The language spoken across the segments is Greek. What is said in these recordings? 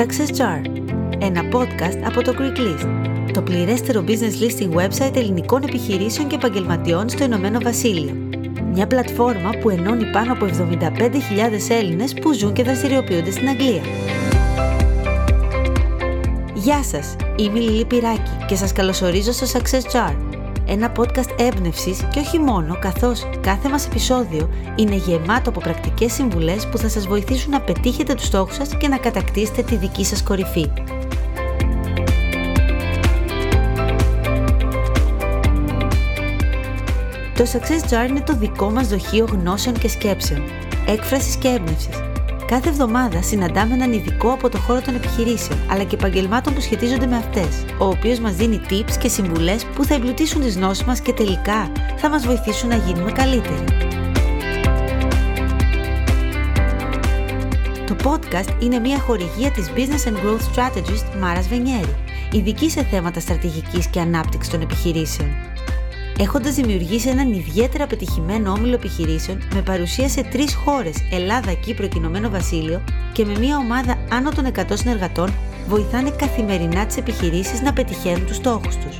Success Jar, ένα podcast από το Greek List, το πληρέστερο business listing website ελληνικών επιχειρήσεων και επαγγελματιών στο Ηνωμένο Βασίλειο. Μια πλατφόρμα που ενώνει πάνω από 75.000 Έλληνες που ζουν και δραστηριοποιούνται στην Αγγλία. Γεια σας, είμαι η Λίλη Πυράκη και σας καλωσορίζω στο Success Jar, ένα podcast έμπνευσης και όχι μόνο, καθώς κάθε μας επεισόδιο είναι γεμάτο από πρακτικές συμβουλές που θα σας βοηθήσουν να πετύχετε τους στόχους σας και να κατακτήσετε τη δική σας κορυφή. Το Success Jar είναι το δικό μας δοχείο γνώσεων και σκέψεων, έκφρασης και έμπνευσης, Κάθε εβδομάδα συναντάμε έναν ειδικό από το χώρο των επιχειρήσεων, αλλά και επαγγελμάτων που σχετίζονται με αυτές, ο οποίος μας δίνει tips και συμβουλές που θα εμπλουτίσουν τις γνώσεις μας και τελικά θα μας βοηθήσουν να γίνουμε καλύτεροι. Το podcast είναι μια χορηγία της Business and Growth Strategist Μάρας Βενιέρη, ειδική σε θέματα στρατηγικής και ανάπτυξης των επιχειρήσεων έχοντας δημιουργήσει έναν ιδιαίτερα πετυχημένο όμιλο επιχειρήσεων με παρουσία σε τρεις χώρες Ελλάδα, Κύπρο και Ηνωμένο Βασίλειο και με μια ομάδα άνω των 100 συνεργατών βοηθάνε καθημερινά τις επιχειρήσεις να πετυχαίνουν τους στόχους τους.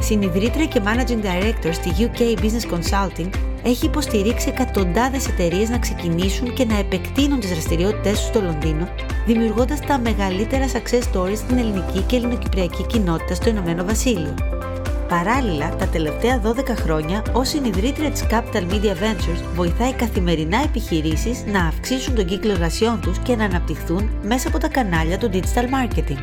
Συνειδρήτρια και Managing Director στη UK Business Consulting, έχει υποστηρίξει εκατοντάδες εταιρείες να ξεκινήσουν και να επεκτείνουν τις δραστηριότητές τους στο Λονδίνο, δημιουργώντας τα μεγαλύτερα success stories στην ελληνική και ελληνοκυπριακή κοινότητα στο Ηνωμένο Βασίλειο. Παράλληλα, τα τελευταία 12 χρόνια, ως συνειδητρία της Capital Media Ventures, βοηθάει καθημερινά επιχειρήσεις να αυξήσουν τον κύκλο εργασιών τους και να αναπτυχθούν μέσα από τα κανάλια του digital marketing.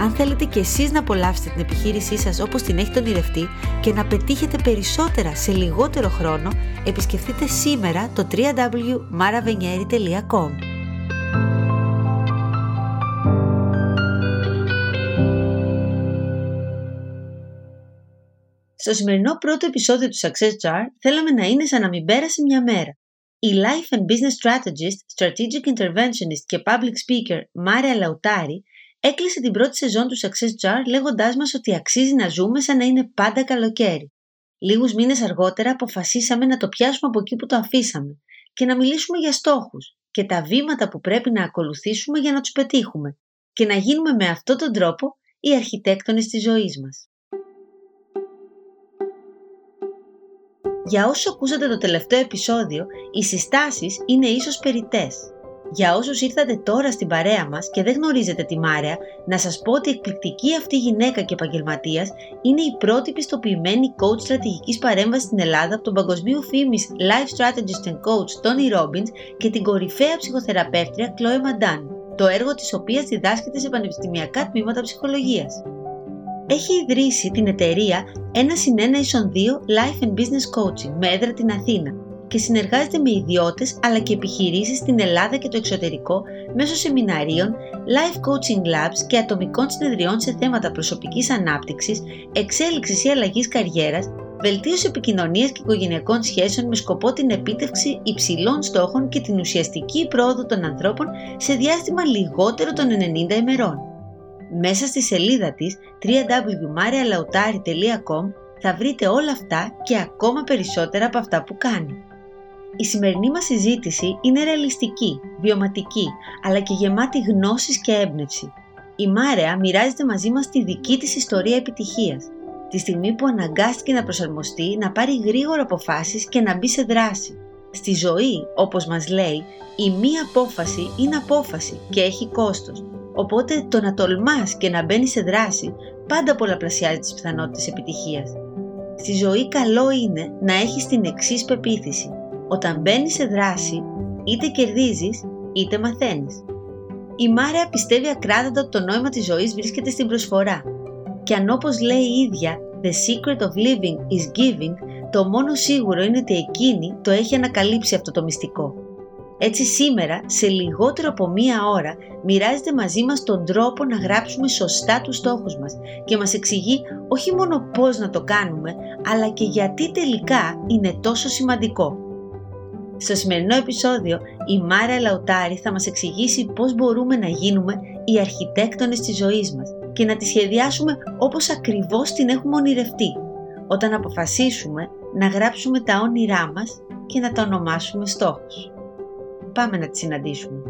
Αν θέλετε και εσείς να απολαύσετε την επιχείρησή σας όπως την έχετε ονειρευτεί και να πετύχετε περισσότερα σε λιγότερο χρόνο, επισκεφτείτε σήμερα το www.maravenieri.com. Στο σημερινό πρώτο επεισόδιο του Success Jar θέλαμε να είναι σαν να μην πέρασε μια μέρα. Η Life and Business Strategist, Strategic Interventionist και Public Speaker Μάρια Λαουτάρη έκλεισε την πρώτη σεζόν του Success Jar λέγοντάς μας ότι αξίζει να ζούμε σαν να είναι πάντα καλοκαίρι. Λίγους μήνες αργότερα αποφασίσαμε να το πιάσουμε από εκεί που το αφήσαμε και να μιλήσουμε για στόχους και τα βήματα που πρέπει να ακολουθήσουμε για να τους πετύχουμε και να γίνουμε με αυτόν τον τρόπο οι αρχιτέκτονες της ζωής μας. Για όσους ακούσατε το τελευταίο επεισόδιο, οι συστάσεις είναι ίσως περιτές. Για όσους ήρθατε τώρα στην παρέα μας και δεν γνωρίζετε τη Μάρια, να σας πω ότι η εκπληκτική αυτή γυναίκα και επαγγελματίας είναι η πρώτη πιστοποιημένη coach στρατηγικής παρέμβασης στην Ελλάδα από τον παγκοσμίου φήμης Life Strategist and Coach Tony Robbins και την κορυφαία ψυχοθεραπεύτρια Chloe Mandan, το έργο της οποίας διδάσκεται σε πανεπιστημιακά τμήματα ψυχολογίας έχει ιδρύσει την εταιρεία 1 συν 1 ίσον 2 Life and Business Coaching με έδρα την Αθήνα και συνεργάζεται με ιδιώτες αλλά και επιχειρήσεις στην Ελλάδα και το εξωτερικό μέσω σεμιναρίων, life coaching labs και ατομικών συνεδριών σε θέματα προσωπικής ανάπτυξης, εξέλιξης ή αλλαγής καριέρας, βελτίωση επικοινωνίας και οικογενειακών σχέσεων με σκοπό την επίτευξη υψηλών στόχων και την ουσιαστική πρόοδο των ανθρώπων σε διάστημα λιγότερο των 90 ημερών. Μέσα στη σελίδα της www.marialautari.com θα βρείτε όλα αυτά και ακόμα περισσότερα από αυτά που κάνει. Η σημερινή μας συζήτηση είναι ρεαλιστική, βιωματική, αλλά και γεμάτη γνώσεις και έμπνευση. Η Μάρεα μοιράζεται μαζί μας τη δική της ιστορία επιτυχίας, τη στιγμή που αναγκάστηκε να προσαρμοστεί, να πάρει γρήγορα αποφάσεις και να μπει σε δράση. Στη ζωή, όπως μας λέει, η μία απόφαση είναι απόφαση και έχει κόστος Οπότε το να τολμάς και να μπαίνεις σε δράση πάντα πολλαπλασιάζει τις πιθανότητες επιτυχίας. Στη ζωή καλό είναι να έχεις την εξής πεποίθηση. Όταν μπαίνεις σε δράση, είτε κερδίζεις, είτε μαθαίνεις. Η Μάρια πιστεύει ακράδαντα ότι το νόημα της ζωής βρίσκεται στην προσφορά. Και αν όπως λέει η ίδια, «The secret of living is giving», το μόνο σίγουρο είναι ότι εκείνη το έχει ανακαλύψει αυτό το μυστικό. Έτσι σήμερα, σε λιγότερο από μία ώρα, μοιράζεται μαζί μας τον τρόπο να γράψουμε σωστά τους στόχους μας και μας εξηγεί όχι μόνο πώς να το κάνουμε, αλλά και γιατί τελικά είναι τόσο σημαντικό. Στο σημερινό επεισόδιο, η Μάρα Λαουτάρη θα μας εξηγήσει πώς μπορούμε να γίνουμε οι αρχιτέκτονες της ζωής μας και να τη σχεδιάσουμε όπως ακριβώς την έχουμε ονειρευτεί, όταν αποφασίσουμε να γράψουμε τα όνειρά μας και να τα ονομάσουμε στόχους. Πάμε να τη συναντήσουμε.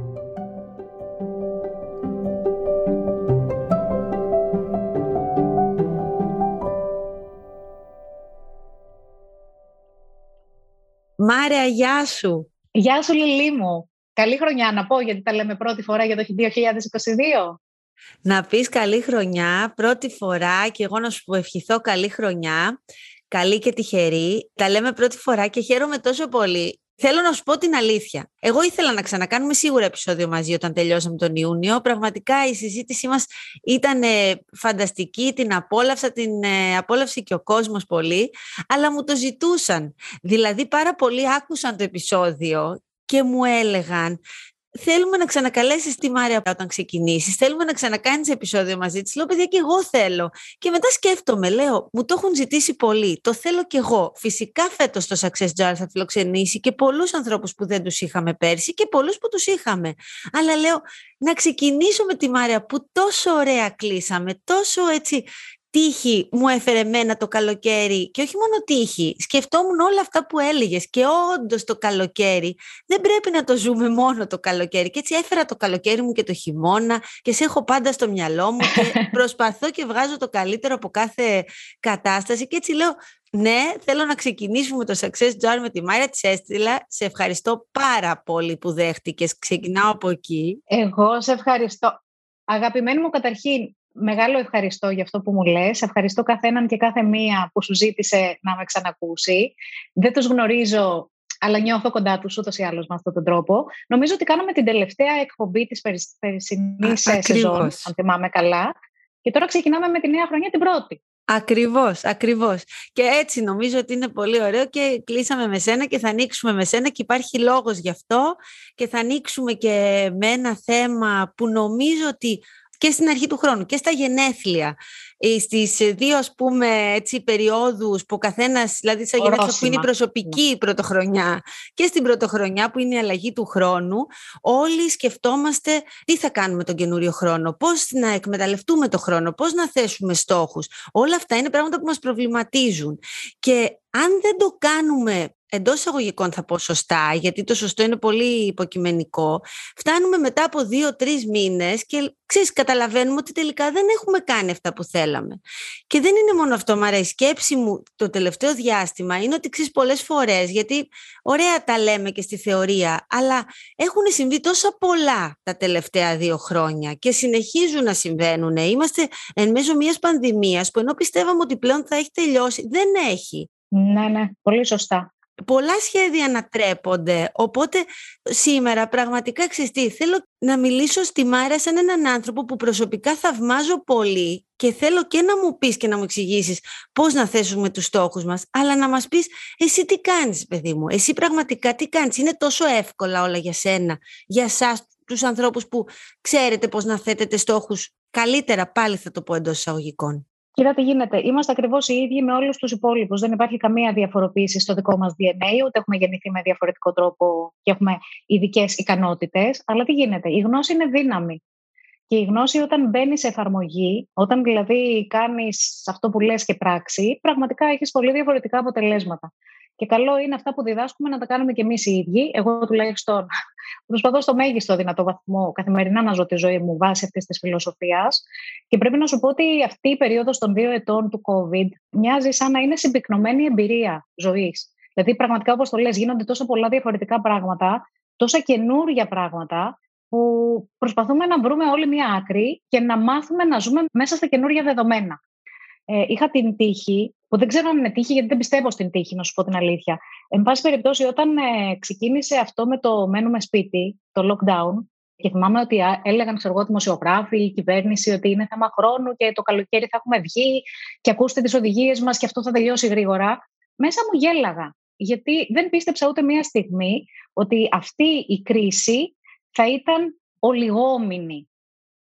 Μάρια, γεια σου. Γεια σου, Λιλή μου. Καλή χρονιά να πω, γιατί τα λέμε πρώτη φορά για το 2022. Να πεις καλή χρονιά, πρώτη φορά και εγώ να σου ευχηθώ καλή χρονιά, καλή και τυχερή. Τα λέμε πρώτη φορά και χαίρομαι τόσο πολύ Θέλω να σου πω την αλήθεια. Εγώ ήθελα να ξανακάνουμε σίγουρα επεισόδιο μαζί όταν τελειώσαμε τον Ιούνιο. Πραγματικά η συζήτησή μας ήταν ε, φανταστική, την απόλαυσα, την ε, απόλαυσε και ο κόσμος πολύ, αλλά μου το ζητούσαν. Δηλαδή πάρα πολλοί άκουσαν το επεισόδιο και μου έλεγαν θέλουμε να ξανακαλέσεις τη Μάρια όταν ξεκινήσεις. Θέλουμε να ξανακάνεις επεισόδιο μαζί της. Λέω, παιδιά, και εγώ θέλω. Και μετά σκέφτομαι, λέω, μου το έχουν ζητήσει πολύ. Το θέλω κι εγώ. Φυσικά φέτος το Success Jar θα φιλοξενήσει και πολλούς ανθρώπους που δεν τους είχαμε πέρσι και πολλούς που τους είχαμε. Αλλά λέω, να ξεκινήσω με τη Μάρια που τόσο ωραία κλείσαμε, τόσο έτσι τύχη μου έφερε εμένα το καλοκαίρι και όχι μόνο τύχη, σκεφτόμουν όλα αυτά που έλεγες και όντως το καλοκαίρι δεν πρέπει να το ζούμε μόνο το καλοκαίρι και έτσι έφερα το καλοκαίρι μου και το χειμώνα και σε έχω πάντα στο μυαλό μου και προσπαθώ και βγάζω το καλύτερο από κάθε κατάσταση και έτσι λέω ναι, θέλω να ξεκινήσουμε το Success Jar με τη Μάρια της έστειλα. Σε ευχαριστώ πάρα πολύ που δέχτηκες. Ξεκινάω από εκεί. Εγώ σε ευχαριστώ. Αγαπημένη μου καταρχήν, μεγάλο ευχαριστώ για αυτό που μου λες. Ευχαριστώ καθέναν και κάθε μία που σου ζήτησε να με ξανακούσει. Δεν τους γνωρίζω, αλλά νιώθω κοντά τους ούτως ή άλλως με αυτόν τον τρόπο. Νομίζω ότι κάναμε την τελευταία εκπομπή της περσινής σεζόν, αν θυμάμαι καλά. Και τώρα ξεκινάμε με τη νέα χρονιά την πρώτη. Ακριβώς, ακριβώς. Και έτσι νομίζω ότι είναι πολύ ωραίο και κλείσαμε με σένα και θα ανοίξουμε με σένα και υπάρχει λόγος γι' αυτό και θα ανοίξουμε και με ένα θέμα που νομίζω ότι και στην αρχή του χρόνου και στα γενέθλια. Ε, Στις δύο ας πούμε έτσι περιόδους που ο καθένας, δηλαδή στα γενέθλια που είναι η προσωπική πρωτοχρονιά και στην πρωτοχρονιά που είναι η αλλαγή του χρόνου, όλοι σκεφτόμαστε τι θα κάνουμε τον καινούριο χρόνο, πώς να εκμεταλλευτούμε το χρόνο, πώς να θέσουμε στόχους. Όλα αυτά είναι πράγματα που μας προβληματίζουν. Και αν δεν το κάνουμε εντός εισαγωγικών θα πω σωστά, γιατί το σωστό είναι πολύ υποκειμενικό, φτάνουμε μετά από δύο-τρεις μήνες και ξέρεις, καταλαβαίνουμε ότι τελικά δεν έχουμε κάνει αυτά που θέλαμε. Και δεν είναι μόνο αυτό, Μαρά, η σκέψη μου το τελευταίο διάστημα είναι ότι ξέρεις πολλές φορές, γιατί ωραία τα λέμε και στη θεωρία, αλλά έχουν συμβεί τόσα πολλά τα τελευταία δύο χρόνια και συνεχίζουν να συμβαίνουν. Είμαστε εν μέσω μιας πανδημίας που ενώ πιστεύαμε ότι πλέον θα έχει τελειώσει, δεν έχει. Ναι, ναι, πολύ σωστά πολλά σχέδια ανατρέπονται. Οπότε σήμερα πραγματικά ξεστή, θέλω να μιλήσω στη Μάρα σαν έναν άνθρωπο που προσωπικά θαυμάζω πολύ και θέλω και να μου πεις και να μου εξηγήσεις πώς να θέσουμε τους στόχους μας, αλλά να μας πεις εσύ τι κάνεις παιδί μου, εσύ πραγματικά τι κάνεις, είναι τόσο εύκολα όλα για σένα, για εσάς τους ανθρώπους που ξέρετε πώς να θέτετε στόχους καλύτερα, πάλι θα το πω εντός εισαγωγικών. Κοίτα τι γίνεται. Είμαστε ακριβώς οι ίδιοι με όλους τους υπόλοιπους. Δεν υπάρχει καμία διαφοροποίηση στο δικό μας DNA, ούτε έχουμε γεννηθεί με διαφορετικό τρόπο και έχουμε ειδικές ικανότητες. Αλλά τι γίνεται. Η γνώση είναι δύναμη. Και η γνώση όταν μπαίνει σε εφαρμογή, όταν δηλαδή κάνεις αυτό που λες και πράξη, πραγματικά έχεις πολύ διαφορετικά αποτελέσματα. Και καλό είναι αυτά που διδάσκουμε να τα κάνουμε και εμείς οι ίδιοι. Εγώ τουλάχιστον προσπαθώ στο μέγιστο δυνατό βαθμό καθημερινά να ζω τη ζωή μου βάσει αυτής της φιλοσοφίας. Και πρέπει να σου πω ότι αυτή η περίοδος των δύο ετών του COVID μοιάζει σαν να είναι συμπυκνωμένη εμπειρία ζωής. Δηλαδή, πραγματικά, όπως το λες, γίνονται τόσο πολλά διαφορετικά πράγματα, τόσα καινούργια πράγματα, που προσπαθούμε να βρούμε όλη μία άκρη και να μάθουμε να ζούμε μέσα στα καινούργια δεδομένα. Ε, είχα την τύχη που δεν ξέρω αν είναι τύχη, γιατί δεν πιστεύω στην τύχη, να σου πω την αλήθεια. Εν πάση περιπτώσει, όταν ε, ξεκίνησε αυτό με το μένουμε σπίτι, το lockdown, και θυμάμαι ότι έλεγαν, ξέρω εγώ, δημοσιογράφοι, η κυβέρνηση, ότι είναι θέμα χρόνου και το καλοκαίρι θα έχουμε βγει και ακούστε τις οδηγίες μας και αυτό θα τελειώσει γρήγορα. Μέσα μου γέλαγα. Γιατί δεν πίστεψα ούτε μία στιγμή ότι αυτή η κρίση θα ήταν ολιγόμηνη.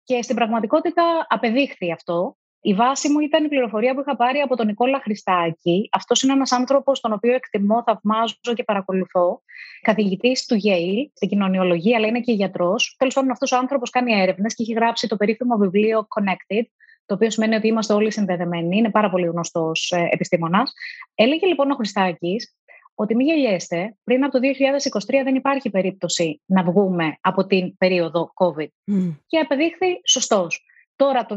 Και στην πραγματικότητα απεδείχθη αυτό. Η βάση μου ήταν η πληροφορία που είχα πάρει από τον Νικόλα Χριστάκη. Αυτός είναι ένας άνθρωπος τον οποίο εκτιμώ, θαυμάζω και παρακολουθώ. Καθηγητής του Yale στην κοινωνιολογία, αλλά είναι και γιατρός. Τέλος πάντων, αυτός ο άνθρωπος κάνει έρευνες και έχει γράψει το περίφημο βιβλίο Connected, το οποίο σημαίνει ότι είμαστε όλοι συνδεδεμένοι. Είναι πάρα πολύ γνωστός ε, επιστήμονας. Έλεγε λοιπόν ο Χριστάκης ότι μην γελιέστε, πριν από το 2023 δεν υπάρχει περίπτωση να βγούμε από την περίοδο COVID. Και απεδείχθη σωστός. Τώρα το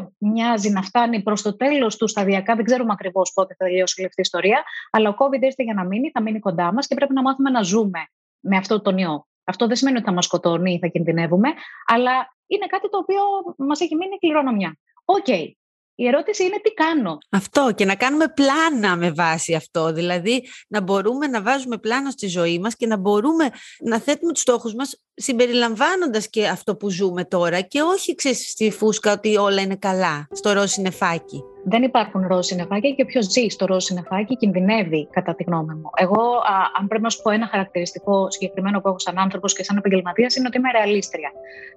2022 μοιάζει να φτάνει προς το τέλος του σταδιακά. Δεν ξέρουμε ακριβώς πότε θα τελειώσει η αυτή η ιστορία. Αλλά ο COVID έρχεται για να μείνει, θα μείνει κοντά μας και πρέπει να μάθουμε να ζούμε με αυτό τον ιό. Αυτό δεν σημαίνει ότι θα μας σκοτώνει ή θα κινδυνεύουμε, αλλά είναι κάτι το οποίο μας έχει μείνει κληρονομιά. OK, okay, η ερώτηση είναι τι κάνω. Αυτό και να κάνουμε πλάνα με βάση αυτό. Δηλαδή να μπορούμε να βάζουμε πλάνα στη ζωή μας και να μπορούμε να θέτουμε τους στόχους μας συμπεριλαμβάνοντας και αυτό που ζούμε τώρα και όχι ξέρεις στη φούσκα ότι όλα είναι καλά, στο ροζ συννεφάκι. Δεν υπάρχουν ροζ συννεφάκια και όποιος ζει στο ροζ συννεφάκι κινδυνεύει, κατά τη γνώμη μου. Εγώ, α, αν πρέπει να σου πω ένα χαρακτηριστικό συγκεκριμένο που έχω σαν άνθρωπος και σαν επαγγελματίας, είναι ότι είμαι ρεαλίστρια.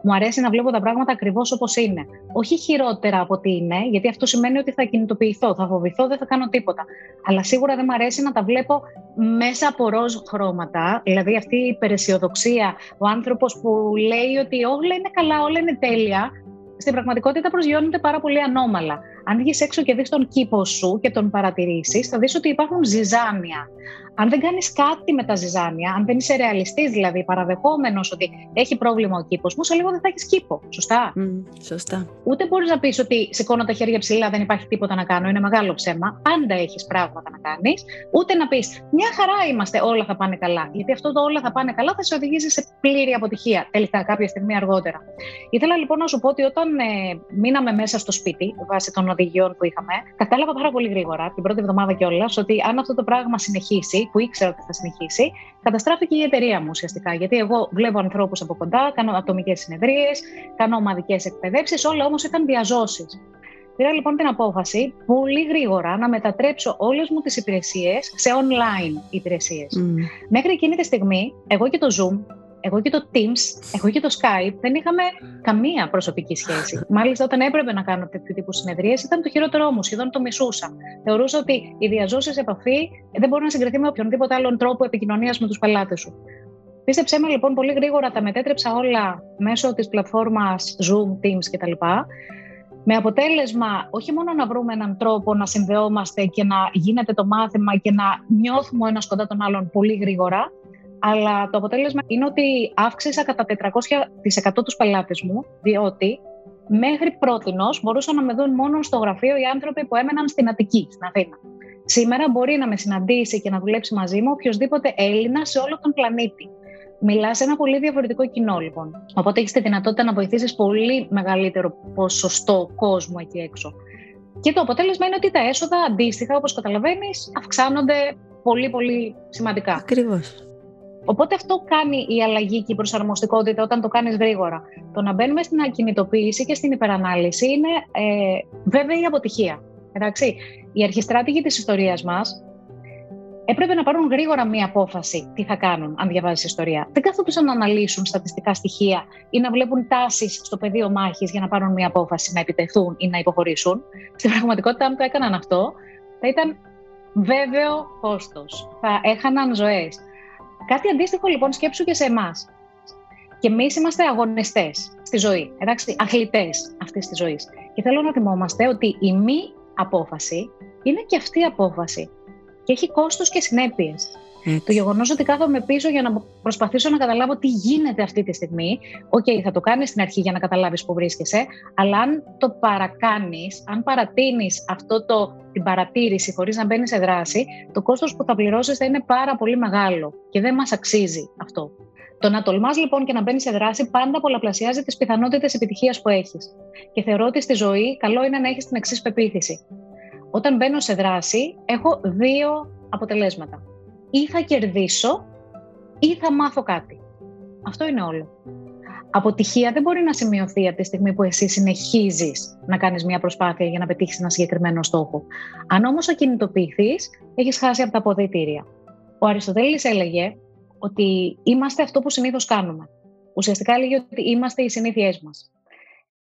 Μου αρέσει να βλέπω τα πράγματα ακριβώς όπως είναι. Όχι χειρότερα από ό,τι είναι, γιατί αυτό σημαίνει ότι θα κινητοποιηθώ, θα φοβηθώ, δεν θα κάνω τίποτα. Αλλά σίγουρα δεν μου αρέσει να τα βλέπω μέσα από ροζ χρώματα. Δηλαδή αυτή η υπεραισιοδοξία, ο άνθρωπος που λέει ότι όλα είναι καλά, όλα είναι τέλεια, στην πραγματικότητα προσγειώνεται πάρα πολύ ανώμαλα. Αν βγεις έξω και δεις τον κήπο σου και τον παρατηρήσεις, θα δεις ότι υπάρχουν ζυζάνια αν δεν κάνεις κάτι με τα ζυζάνια, αν δεν είσαι ρεαλιστής, δηλαδή παραδεχόμενος ότι έχει πρόβλημα ο κήπος μου, σε λίγο δεν θα έχεις κήπο. Σωστά; Mm, σωστά. Ούτε μπορείς να πεις ότι σηκώνω τα χέρια ψηλά, δεν υπάρχει τίποτα να κάνω. Είναι μεγάλο ψέμα. Πάντα έχεις πράγματα να κάνεις. Ούτε να πεις μια χαρά είμαστε, όλα θα πάνε καλά. Γιατί αυτό το όλα θα πάνε καλά θα σε οδηγήσει σε πλήρη αποτυχία τελικά κάποια στιγμή αργότερα. Ήθελα λοιπόν να σου πω ότι όταν ε, μείναμε μέσα στο σπίτι, βάσει των οδηγιών που είχαμε, κατάλαβα πάρα πολύ γρήγορα την πρώτη εβδομάδα κιόλας ότι αν αυτό το πράγμα συνεχίσει, που ήξερα ότι θα συνεχίσει, καταστράφηκε η εταιρεία μου ουσιαστικά. Γιατί εγώ βλέπω ανθρώπους από κοντά, κάνω ατομικές συνεδρίες, κάνω ομαδικές εκπαιδεύσεις, όλα όμως ήταν διαζώσεις. Πήρα λοιπόν την απόφαση πολύ γρήγορα να μετατρέψω όλες μου τις υπηρεσίες σε online υπηρεσίες. Μέχρι εκείνη τη στιγμή, εγώ και το Zoom εγώ και το Teams, εγώ και το Skype δεν είχαμε καμία προσωπική σχέση. Μάλιστα, όταν έπρεπε να κάνω τέτοιου τύπου συνεδρίες, ήταν το χειρότερό μου, σχεδόν το μισούσα. Θεωρούσα ότι η διαζώση επαφή δεν μπορεί να συγκριθεί με οποιονδήποτε άλλον τρόπο επικοινωνίας με τους πελάτες σου. Πίστεψέ με λοιπόν πολύ γρήγορα, τα μετέτρεψα όλα μέσω της πλατφόρμας Zoom, Teams κτλ. Με αποτέλεσμα όχι μόνο να βρούμε έναν τρόπο να συνδεόμαστε και να γίνεται το μάθημα και να νιώθουμε ο ένας κοντά τον άλλον πολύ γρήγορα, αλλά το αποτέλεσμα είναι ότι αύξησα κατά 400% τους πελάτες μου, διότι μέχρι πρότινος μπορούσαν να με δουν μόνο στο γραφείο οι άνθρωποι που έμεναν στην Αττική, στην Αθήνα. Σήμερα μπορεί να με συναντήσει και να δουλέψει μαζί μου οποιοδήποτε Έλληνα σε όλο τον πλανήτη. Μιλάς σε ένα πολύ διαφορετικό κοινό, λοιπόν. Οπότε έχεις τη δυνατότητα να βοηθήσεις πολύ μεγαλύτερο ποσοστό κόσμου εκεί έξω. Και το αποτέλεσμα είναι ότι τα έσοδα αντίστοιχα, όπως καταλαβαίνεις, αυξάνονται πολύ, πολύ σημαντικά. Ακριβώς. Οπότε αυτό κάνει η αλλαγή και η προσαρμοστικότητα όταν το κάνεις γρήγορα. Το να μπαίνουμε στην ακινητοποίηση και στην υπερανάλυση είναι ε, βέβαια η αποτυχία. Εντάξει. Οι αρχιστράτηγοι της ιστορίας μας έπρεπε να πάρουν γρήγορα μία απόφαση τι θα κάνουν αν διαβάζει ιστορία. Δεν καθόντουσαν να αναλύσουν στατιστικά στοιχεία ή να βλέπουν τάσεις στο πεδίο μάχης για να πάρουν μία απόφαση να επιτεθούν ή να υποχωρήσουν. Στην πραγματικότητα, αν το έκαναν αυτό, θα ήταν βέβαιο κόστος. Θα έχαναν ζωές. Κάτι αντίστοιχο λοιπόν σκέψου και σε εμάς. Και εμείς είμαστε αγωνιστές στη ζωή, εντάξει, αθλητές αυτής της ζωής. Και θέλω να θυμόμαστε ότι η μη απόφαση είναι και αυτή η απόφαση. Και έχει κόστος και συνέπειες. Το γεγονός ότι κάθομαι πίσω για να προσπαθήσω να καταλάβω τι γίνεται αυτή τη στιγμή. OK, okay, θα το κάνεις στην αρχή για να καταλάβεις πού βρίσκεσαι, αλλά αν το παρακάνεις, αν παρατείνεις αυτό το, την παρατήρηση χωρίς να μπαίνει σε δράση, το κόστος που θα πληρώσεις θα είναι πάρα πολύ μεγάλο και δεν μας αξίζει αυτό. Το να τολμάς λοιπόν και να μπαίνει σε δράση πάντα πολλαπλασιάζει τις πιθανότητες επιτυχίας που έχεις. Και θεωρώ ότι στη ζωή καλό είναι να έχεις την εξής πεποίθηση. Όταν μπαίνω σε δράση, έχω δύο αποτελέσματα ή θα κερδίσω ή θα μάθω κάτι. Αυτό είναι όλο. Αποτυχία δεν μπορεί να σημειωθεί από τη στιγμή που εσύ συνεχίζεις να κάνεις μια προσπάθεια για να πετύχεις ένα συγκεκριμένο στόχο. Αν όμως ακινητοποιηθείς, έχεις χάσει από τα αποδητήρια. Ο Αριστοτέλης έλεγε ότι είμαστε αυτό που συνήθως κάνουμε. Ουσιαστικά έλεγε ότι είμαστε οι συνήθειές μας.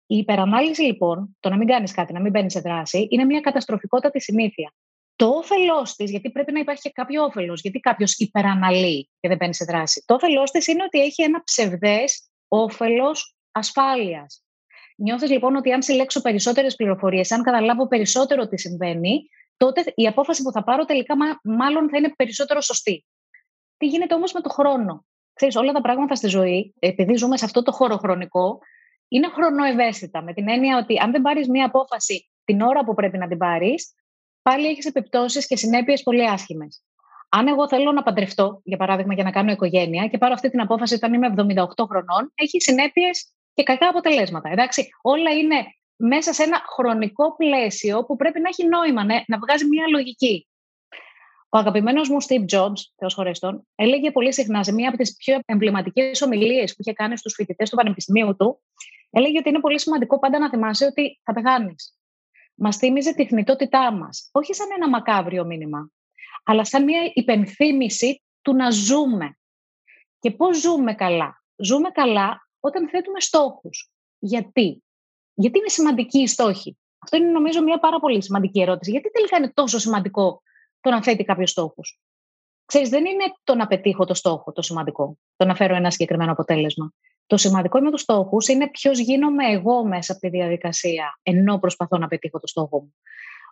Η υπερανάλυση λοιπόν, το να μην κάνεις κάτι, να μην μπαίνεις σε δράση, είναι μια καταστροφικότατη συνήθεια. Το όφελός της, γιατί πρέπει να υπάρχει και κάποιο όφελος, γιατί κάποιος υπεραναλύει και δεν μπαίνει σε δράση. Το όφελός της είναι ότι έχει ένα ψευδές όφελος ασφάλειας. Νιώθεις λοιπόν ότι αν συλλέξω περισσότερες πληροφορίες, αν καταλάβω περισσότερο τι συμβαίνει, τότε η απόφαση που θα πάρω τελικά μάλλον θα είναι περισσότερο σωστή. Τι γίνεται όμως με το χρόνο; Ξέρεις, όλα τα πράγματα στη ζωή, επειδή ζούμε σε αυτό το χώρο χρονικό, είναι χρονοευαίσθητα. Με την έννοια ότι αν δεν πάρεις μία απόφαση την ώρα που πρέπει να την πάρεις, πάλι έχεις επιπτώσεις και συνέπειες πολύ άσχημες. Αν εγώ θέλω να παντρευτώ, για παράδειγμα, για να κάνω οικογένεια και πάρω αυτή την απόφαση όταν είμαι 78 χρονών, έχει συνέπειες και κακά αποτελέσματα. Εντάξει, όλα είναι μέσα σε ένα χρονικό πλαίσιο που πρέπει να έχει νόημα, ναι, να βγάζει μια λογική. Ο αγαπημένος μου Steve Jobs, Θεός χωρέστον, έλεγε πολύ συχνά σε μία από τις πιο εμβληματικές ομιλίες που είχε κάνει στους φοιτητές του Πανεπιστημίου του, έλεγε ότι είναι πολύ σημαντικό πάντα να θυμάσαι ότι θα πεθάνεις. Μας θύμιζε τη θνητότητά μας, όχι σαν ένα μακάβριο μήνυμα, αλλά σαν μία υπενθύμηση του να ζούμε. Και πώς ζούμε καλά. Ζούμε καλά όταν θέτουμε στόχους. Γιατί; Γιατί είναι σημαντική η στόχη; Αυτό είναι νομίζω μια πάρα πολύ σημαντική ερώτηση. Γιατί τελικά είναι τόσο σημαντικό το να θέτει κάποιος στόχο. Ξέρεις, δεν είναι το να πετύχω το στόχο το σημαντικό, το να φέρω ένα συγκεκριμένο αποτέλεσμα. Το σημαντικό με τους στόχους είναι ποιος γίνομαι εγώ μέσα από τη διαδικασία, ενώ προσπαθώ να πετύχω το στόχο μου.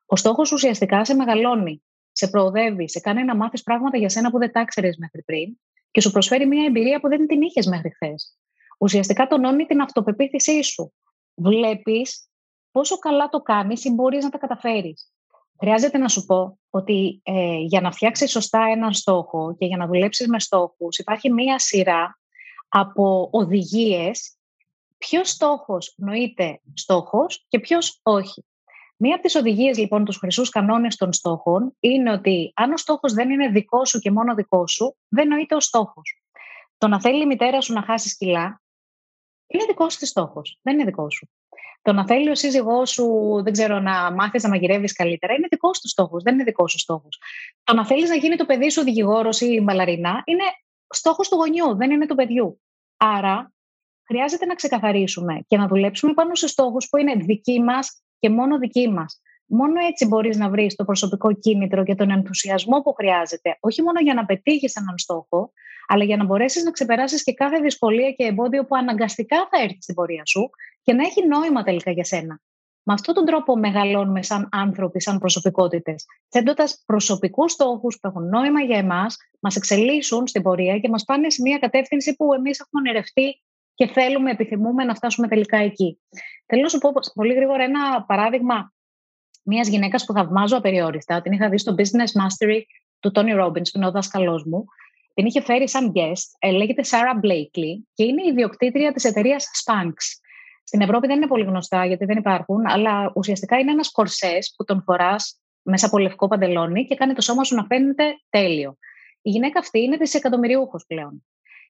Ο στόχος ουσιαστικά σε μεγαλώνει, σε προοδεύει, σε κάνει να μάθεις πράγματα για σένα που δεν τα ήξερες μέχρι πριν και σου προσφέρει μια εμπειρία που δεν την είχες μέχρι χθες. Ουσιαστικά τονώνει την αυτοπεποίθησή σου. Βλέπεις πόσο καλά το κάνεις ή μπορείς να τα καταφέρεις. Χρειάζεται να σου πω ότι ε, για να φτιάξεις σωστά έναν στόχο και για να δουλέψεις με στόχους υπάρχει μία σειρά από οδηγίες ποιος στόχος νοείται στόχος και ποιος όχι. Μία από τις οδηγίες λοιπόν τους χρυσούς κανόνες των στόχων είναι ότι αν ο στόχος δεν είναι δικός σου και μόνο δικός σου, δεν νοείται ο στόχος. Το να θέλει η μητέρα σου να χάσει κιλά είναι δικός σου στόχος, δεν είναι δικός σου. Το να θέλει ο σύζυγός σου, δεν ξέρω, να μάθεις να μαγειρεύεις καλύτερα, είναι δικός του στόχος, δεν είναι δικός σου στόχος. Το να θέλεις να γίνει το παιδί σου δικηγόρος ή μπαλαρίνα είναι στόχος του γονιού, δεν είναι του παιδιού. Άρα, χρειάζεται να ξεκαθαρίσουμε και να δουλέψουμε πάνω σε στόχους που είναι δικοί μας και μόνο δικοί μας. Μόνο έτσι μπορείς να βρεις το προσωπικό κίνητρο και τον ενθουσιασμό που χρειάζεται, όχι μόνο για να πετύχεις έναν στόχο, αλλά για να μπορέσεις να ξεπεράσεις και κάθε δυσκολία και εμπόδιο που αναγκαστικά θα έρθει στην πορεία σου και να έχει νόημα τελικά για σένα. Με αυτόν τον τρόπο μεγαλώνουμε σαν άνθρωποι, σαν προσωπικότητες, θέτοντας προσωπικούς στόχους που έχουν νόημα για εμάς, μας εξελίσσουν στην πορεία και μας πάνε σε μια κατεύθυνση που εμείς έχουμε ονειρευτεί και θέλουμε, επιθυμούμε να φτάσουμε τελικά εκεί. Θέλω να σου πω πολύ γρήγορα ένα παράδειγμα μιας γυναίκας που θαυμάζω απεριόριστα. Την είχα δει στο Business Mastery του Tony Robbins, που είναι ο δάσκαλός μου. Την είχε φέρει σαν guest, ε, λέγεται Sarah Blakely και είναι η ιδιοκτήτρια της εταιρείας Spanx. Στην Ευρώπη δεν είναι πολύ γνωστά γιατί δεν υπάρχουν, αλλά ουσιαστικά είναι ένας κορσές που τον φοράς μέσα από λευκό παντελόνι και κάνει το σώμα σου να φαίνεται τέλειο. Η γυναίκα αυτή είναι δισεκατομμυριούχο πλέον.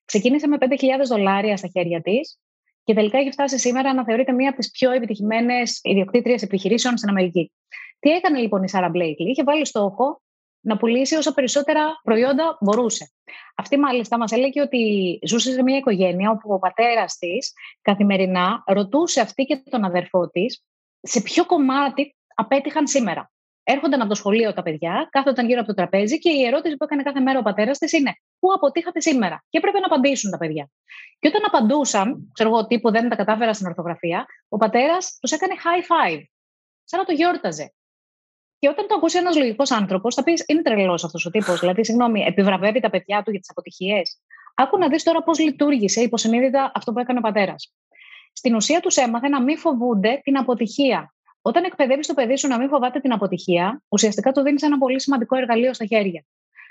Ξεκίνησε με 5.000 δολάρια στα χέρια της και τελικά έχει φτάσει σήμερα να θεωρείται μία από τις πιο επιτυχημένες ιδιοκτήτριες επιχειρήσεων στην Αμερική. Τι έκανε λοιπόν η Σάρα Μπλέικλι, είχε βάλει στόχο να πουλήσει όσο περισσότερα προϊόντα μπορούσε. Αυτή μάλιστα μας έλεγε ότι ζούσε σε μια οικογένεια όπου ο πατέρας της καθημερινά ρωτούσε αυτή και τον αδερφό της σε ποιο κομμάτι απέτυχαν σήμερα. Έρχονταν από το σχολείο τα παιδιά, κάθονταν γύρω από το τραπέζι και η ερώτηση που έκανε κάθε μέρα ο πατέρας της είναι Πού αποτύχατε σήμερα; Και έπρεπε να απαντήσουν τα παιδιά. Και όταν απαντούσαν, ξέρω εγώ, τύπου δεν τα κατάφερα στην ορθογραφία, ο πατέρας τους έκανε high five. Σαν να το γιόρταζε. Και όταν το ακούσει ένας λογικός άνθρωπος, θα πεις: Είναι τρελός αυτός ο τύπος. Δηλαδή, συγγνώμη, επιβραβεύει τα παιδιά του για τις αποτυχίες. Άκου να δεις τώρα πώς λειτουργήσε υποσυνείδητα αυτό που έκανε ο πατέρας. Στην ουσία τους έμαθε να μην φοβούνται την αποτυχία. Όταν εκπαιδεύεις το παιδί σου να μην φοβάται την αποτυχία, ουσιαστικά του δίνεις ένα πολύ σημαντικό εργαλείο στα χέρια.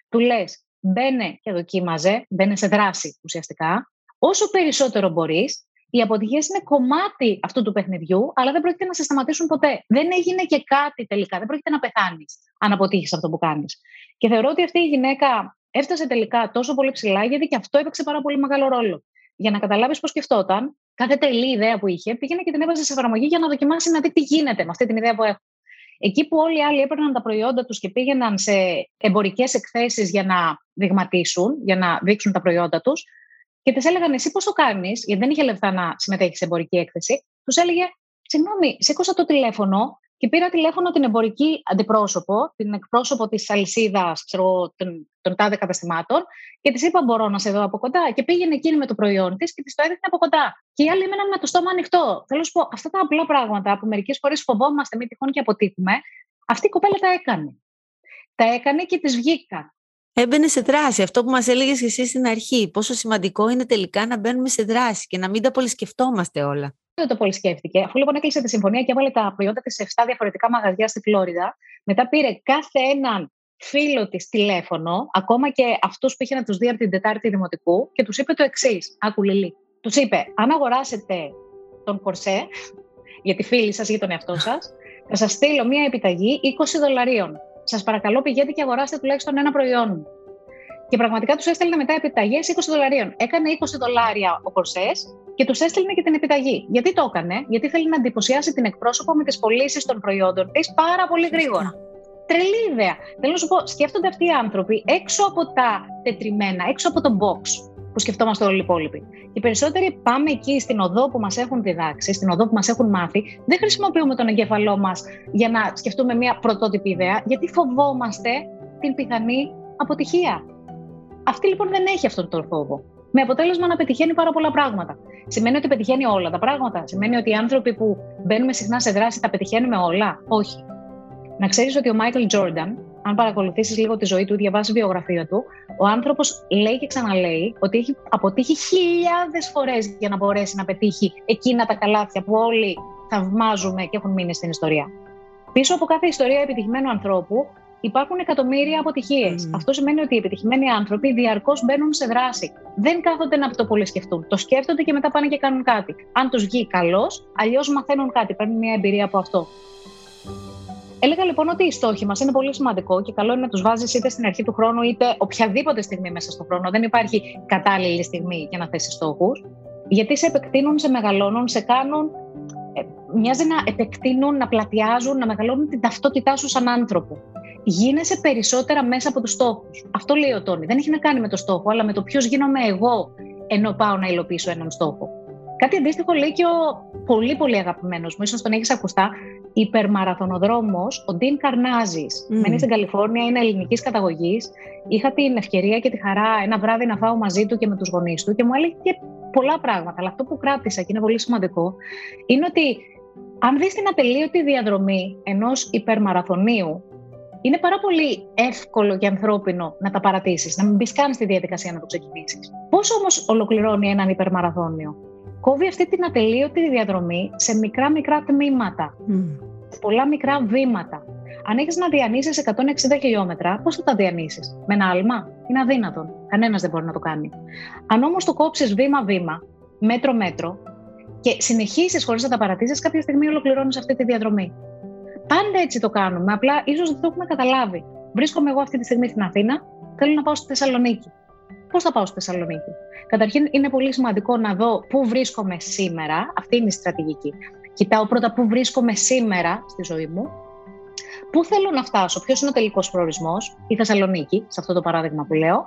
Του λες: Μπαίνε και δοκίμαζε, μπαίνε σε δράση ουσιαστικά. Όσο περισσότερο μπορείς, οι αποτυχίες είναι κομμάτι αυτού του παιχνιδιού, αλλά δεν πρόκειται να σε σταματήσουν ποτέ. Δεν έγινε και κάτι τελικά. Δεν πρόκειται να πεθάνεις αν αποτύχεις αυτό που κάνεις. Και θεωρώ ότι αυτή η γυναίκα έφτασε τελικά τόσο πολύ ψηλά, γιατί και αυτό έπαιξε πάρα πολύ μεγάλο ρόλο. Για να καταλάβεις πώς σκεφτόταν, κάθε τελή ιδέα που είχε, πήγαινε και την έβαζε σε εφαρμογή για να δοκιμάσει να δει τι γίνεται με αυτή την ιδέα που έχω. Εκεί που όλοι οι άλλοι έπαιρναν τα προϊόντα τους και πήγαιναν σε εμπορικές εκθέσεις για να δειγματίσουν, για να δείξουν τα προϊόντα τους, και τη έλεγαν εσύ πώ το κάνεις, γιατί δεν είχε λεφτά να συμμετέχεις σε εμπορική έκθεση, τους έλεγε Συγγνώμη, σήκωσα το τηλέφωνο και πήρα τηλέφωνο την εμπορική αντιπρόσωπο, την εκπρόσωπο της αλυσίδας των, των τάδε καταστημάτων και της είπα: Μπορώ να σε δω από κοντά. Και πήγαινε εκείνη με το προϊόν της και της το έδειχνε από κοντά. Και οι άλλοι έμεναν με το στόμα ανοιχτό. Θέλω να σου πω, αυτά τα απλά πράγματα που μερικές φορές φοβόμαστε, μη τυχόν και αποτύχουμε, αυτή η κοπέλα τα έκανε. Τα έκανε και της βγήκαν έμπαινε σε δράση. Αυτό που μας έλεγες και εσύ στην αρχή. Πόσο σημαντικό είναι τελικά να μπαίνουμε σε δράση και να μην τα πολύ σκεφτόμαστε όλα. δεν το πολύ σκέφτηκε. Αφού λοιπόν έκλεισε τη συμφωνία και έβαλε τα προϊόντα της σε 7 διαφορετικά μαγαζιά στη Φλόριδα, μετά πήρε κάθε έναν φίλο της τηλέφωνο, ακόμα και αυτούς που είχε να τους δει από την Τετάρτη Δημοτικού, και τους είπε το εξής: Άκου Λιλή. Τους είπε, αν αγοράσετε τον κορσέ για τη φίλη σας ή για τον εαυτό σας, θα σας στείλω μία επιταγή 20 δολαρίων. Σας παρακαλώ, πηγαίνετε και αγοράστε τουλάχιστον ένα προϊόν Και πραγματικά τους έστελνε μετά επιταγές 20 δολαρίων. Έκανε 20 δολάρια ο κορσές και τους έστελνε και την επιταγή. Γιατί το έκανε, Γιατί θέλει να εντυπωσιάσει την εκπρόσωπο με τις πωλήσεις των προϊόντων της πάρα πολύ γρήγορα. Τρελή ιδέα. Θέλω να σου πω, σκέφτονται αυτοί οι άνθρωποι έξω από τα τετριμένα, έξω από το box που σκεφτόμαστε όλοι οι υπόλοιποι. Οι περισσότεροι πάμε εκεί στην οδό που μας έχουν διδάξει, στην οδό που μας έχουν μάθει. Δεν χρησιμοποιούμε τον εγκέφαλό μας για να σκεφτούμε μια πρωτότυπη ιδέα, γιατί φοβόμαστε την πιθανή αποτυχία. Αυτή λοιπόν δεν έχει αυτόν τον φόβο. Με αποτέλεσμα να πετυχαίνει πάρα πολλά πράγματα. Σημαίνει ότι πετυχαίνει όλα τα πράγματα. Σημαίνει ότι οι άνθρωποι που μπαίνουμε συχνά σε δράση τα πετυχαίνουμε όλα. Όχι. Να ξέρεις ότι ο Μάικλ Τζόρνταν, αν παρακολουθήσεις λίγο τη ζωή του, διαβάσει βιογραφία του, ο άνθρωπος λέει και ξαναλέει ότι έχει αποτύχει χιλιάδες φορές για να μπορέσει να πετύχει εκείνα τα καλάθια που όλοι θαυμάζουμε και έχουν μείνει στην ιστορία. Πίσω από κάθε ιστορία επιτυχημένου ανθρώπου υπάρχουν εκατομμύρια αποτυχίες. Mm. Αυτό σημαίνει ότι οι επιτυχημένοι άνθρωποι διαρκώς μπαίνουν σε δράση. Δεν κάθονται να το πολύ σκεφτούν. Το σκέφτονται και μετά πάνε και κάνουν κάτι. Αν τους βγει καλώ, αλλιώς μαθαίνουν κάτι, παίρνουν μια εμπειρία από αυτό. Έλεγα λοιπόν ότι οι στόχοι μας είναι πολύ σημαντικό και καλό είναι να τους βάζεις είτε στην αρχή του χρόνου είτε οποιαδήποτε στιγμή μέσα στον χρόνο. Δεν υπάρχει κατάλληλη στιγμή για να θέσει στόχους. Γιατί σε επεκτείνουν, σε μεγαλώνουν, σε κάνουν. Ε, μοιάζει να επεκτείνουν, να πλατιάζουν, να μεγαλώνουν την ταυτότητά σου σαν άνθρωπο. Γίνεσαι περισσότερα μέσα από τους στόχους. Αυτό λέει ο Τόνι. Δεν έχει να κάνει με το στόχο, αλλά με το ποιος γίνομαι εγώ ενώ πάω να υλοποιήσω έναν στόχο. Κάτι αντίστοιχο λέει και ο πολύ πολύ αγαπημένος μου, ίσως τον έχεις ακουστά, υπερμαραθωνοδρόμος, ο Ντίν Καρνάζη. Mm. Μένει στην Καλιφόρνια, είναι ελληνικής καταγωγής. Είχα την ευκαιρία και τη χαρά ένα βράδυ να φάω μαζί του και με τους γονείς του και μου έλεγε και πολλά πράγματα. Αλλά αυτό που κράτησα και είναι πολύ σημαντικό είναι ότι αν δεις την ατελείωτη διαδρομή ενός υπερμαραθωνίου, είναι πάρα πολύ εύκολο και ανθρώπινο να τα παρατήσεις, να μην μπεις καν στη διαδικασία να το ξεκινήσεις. Πώς όμως ολοκληρώνει έναν υπερμαραθώνιο, κόβει αυτή την ατελείωτη διαδρομή σε μικρά μικρά τμήματα, σε πολλά μικρά βήματα. Αν έχεις να διανύσεις 160 χιλιόμετρα, πώς θα τα διανύσεις, με ένα άλμα, είναι αδύνατον. Κανένας δεν μπορεί να το κάνει. Αν όμως το κόψεις βήμα-βήμα, μέτρο-μέτρο, και συνεχίσεις χωρίς να τα παρατήσεις, κάποια στιγμή ολοκληρώνεις αυτή τη διαδρομή. Πάντα έτσι το κάνουμε. Απλά ίσως δεν το έχουμε καταλάβει. Βρίσκομαι εγώ αυτή τη στιγμή στην Αθήνα, θέλω να πάω στη Θεσσαλονίκη. Πώς θα πάω στη Θεσσαλονίκη; Καταρχήν, είναι πολύ σημαντικό να δω πού βρίσκομαι σήμερα. Αυτή είναι η στρατηγική. Κοιτάω πρώτα πού βρίσκομαι σήμερα στη ζωή μου. Πού θέλω να φτάσω, ποιος είναι ο τελικός προορισμός, η Θεσσαλονίκη, σε αυτό το παράδειγμα που λέω.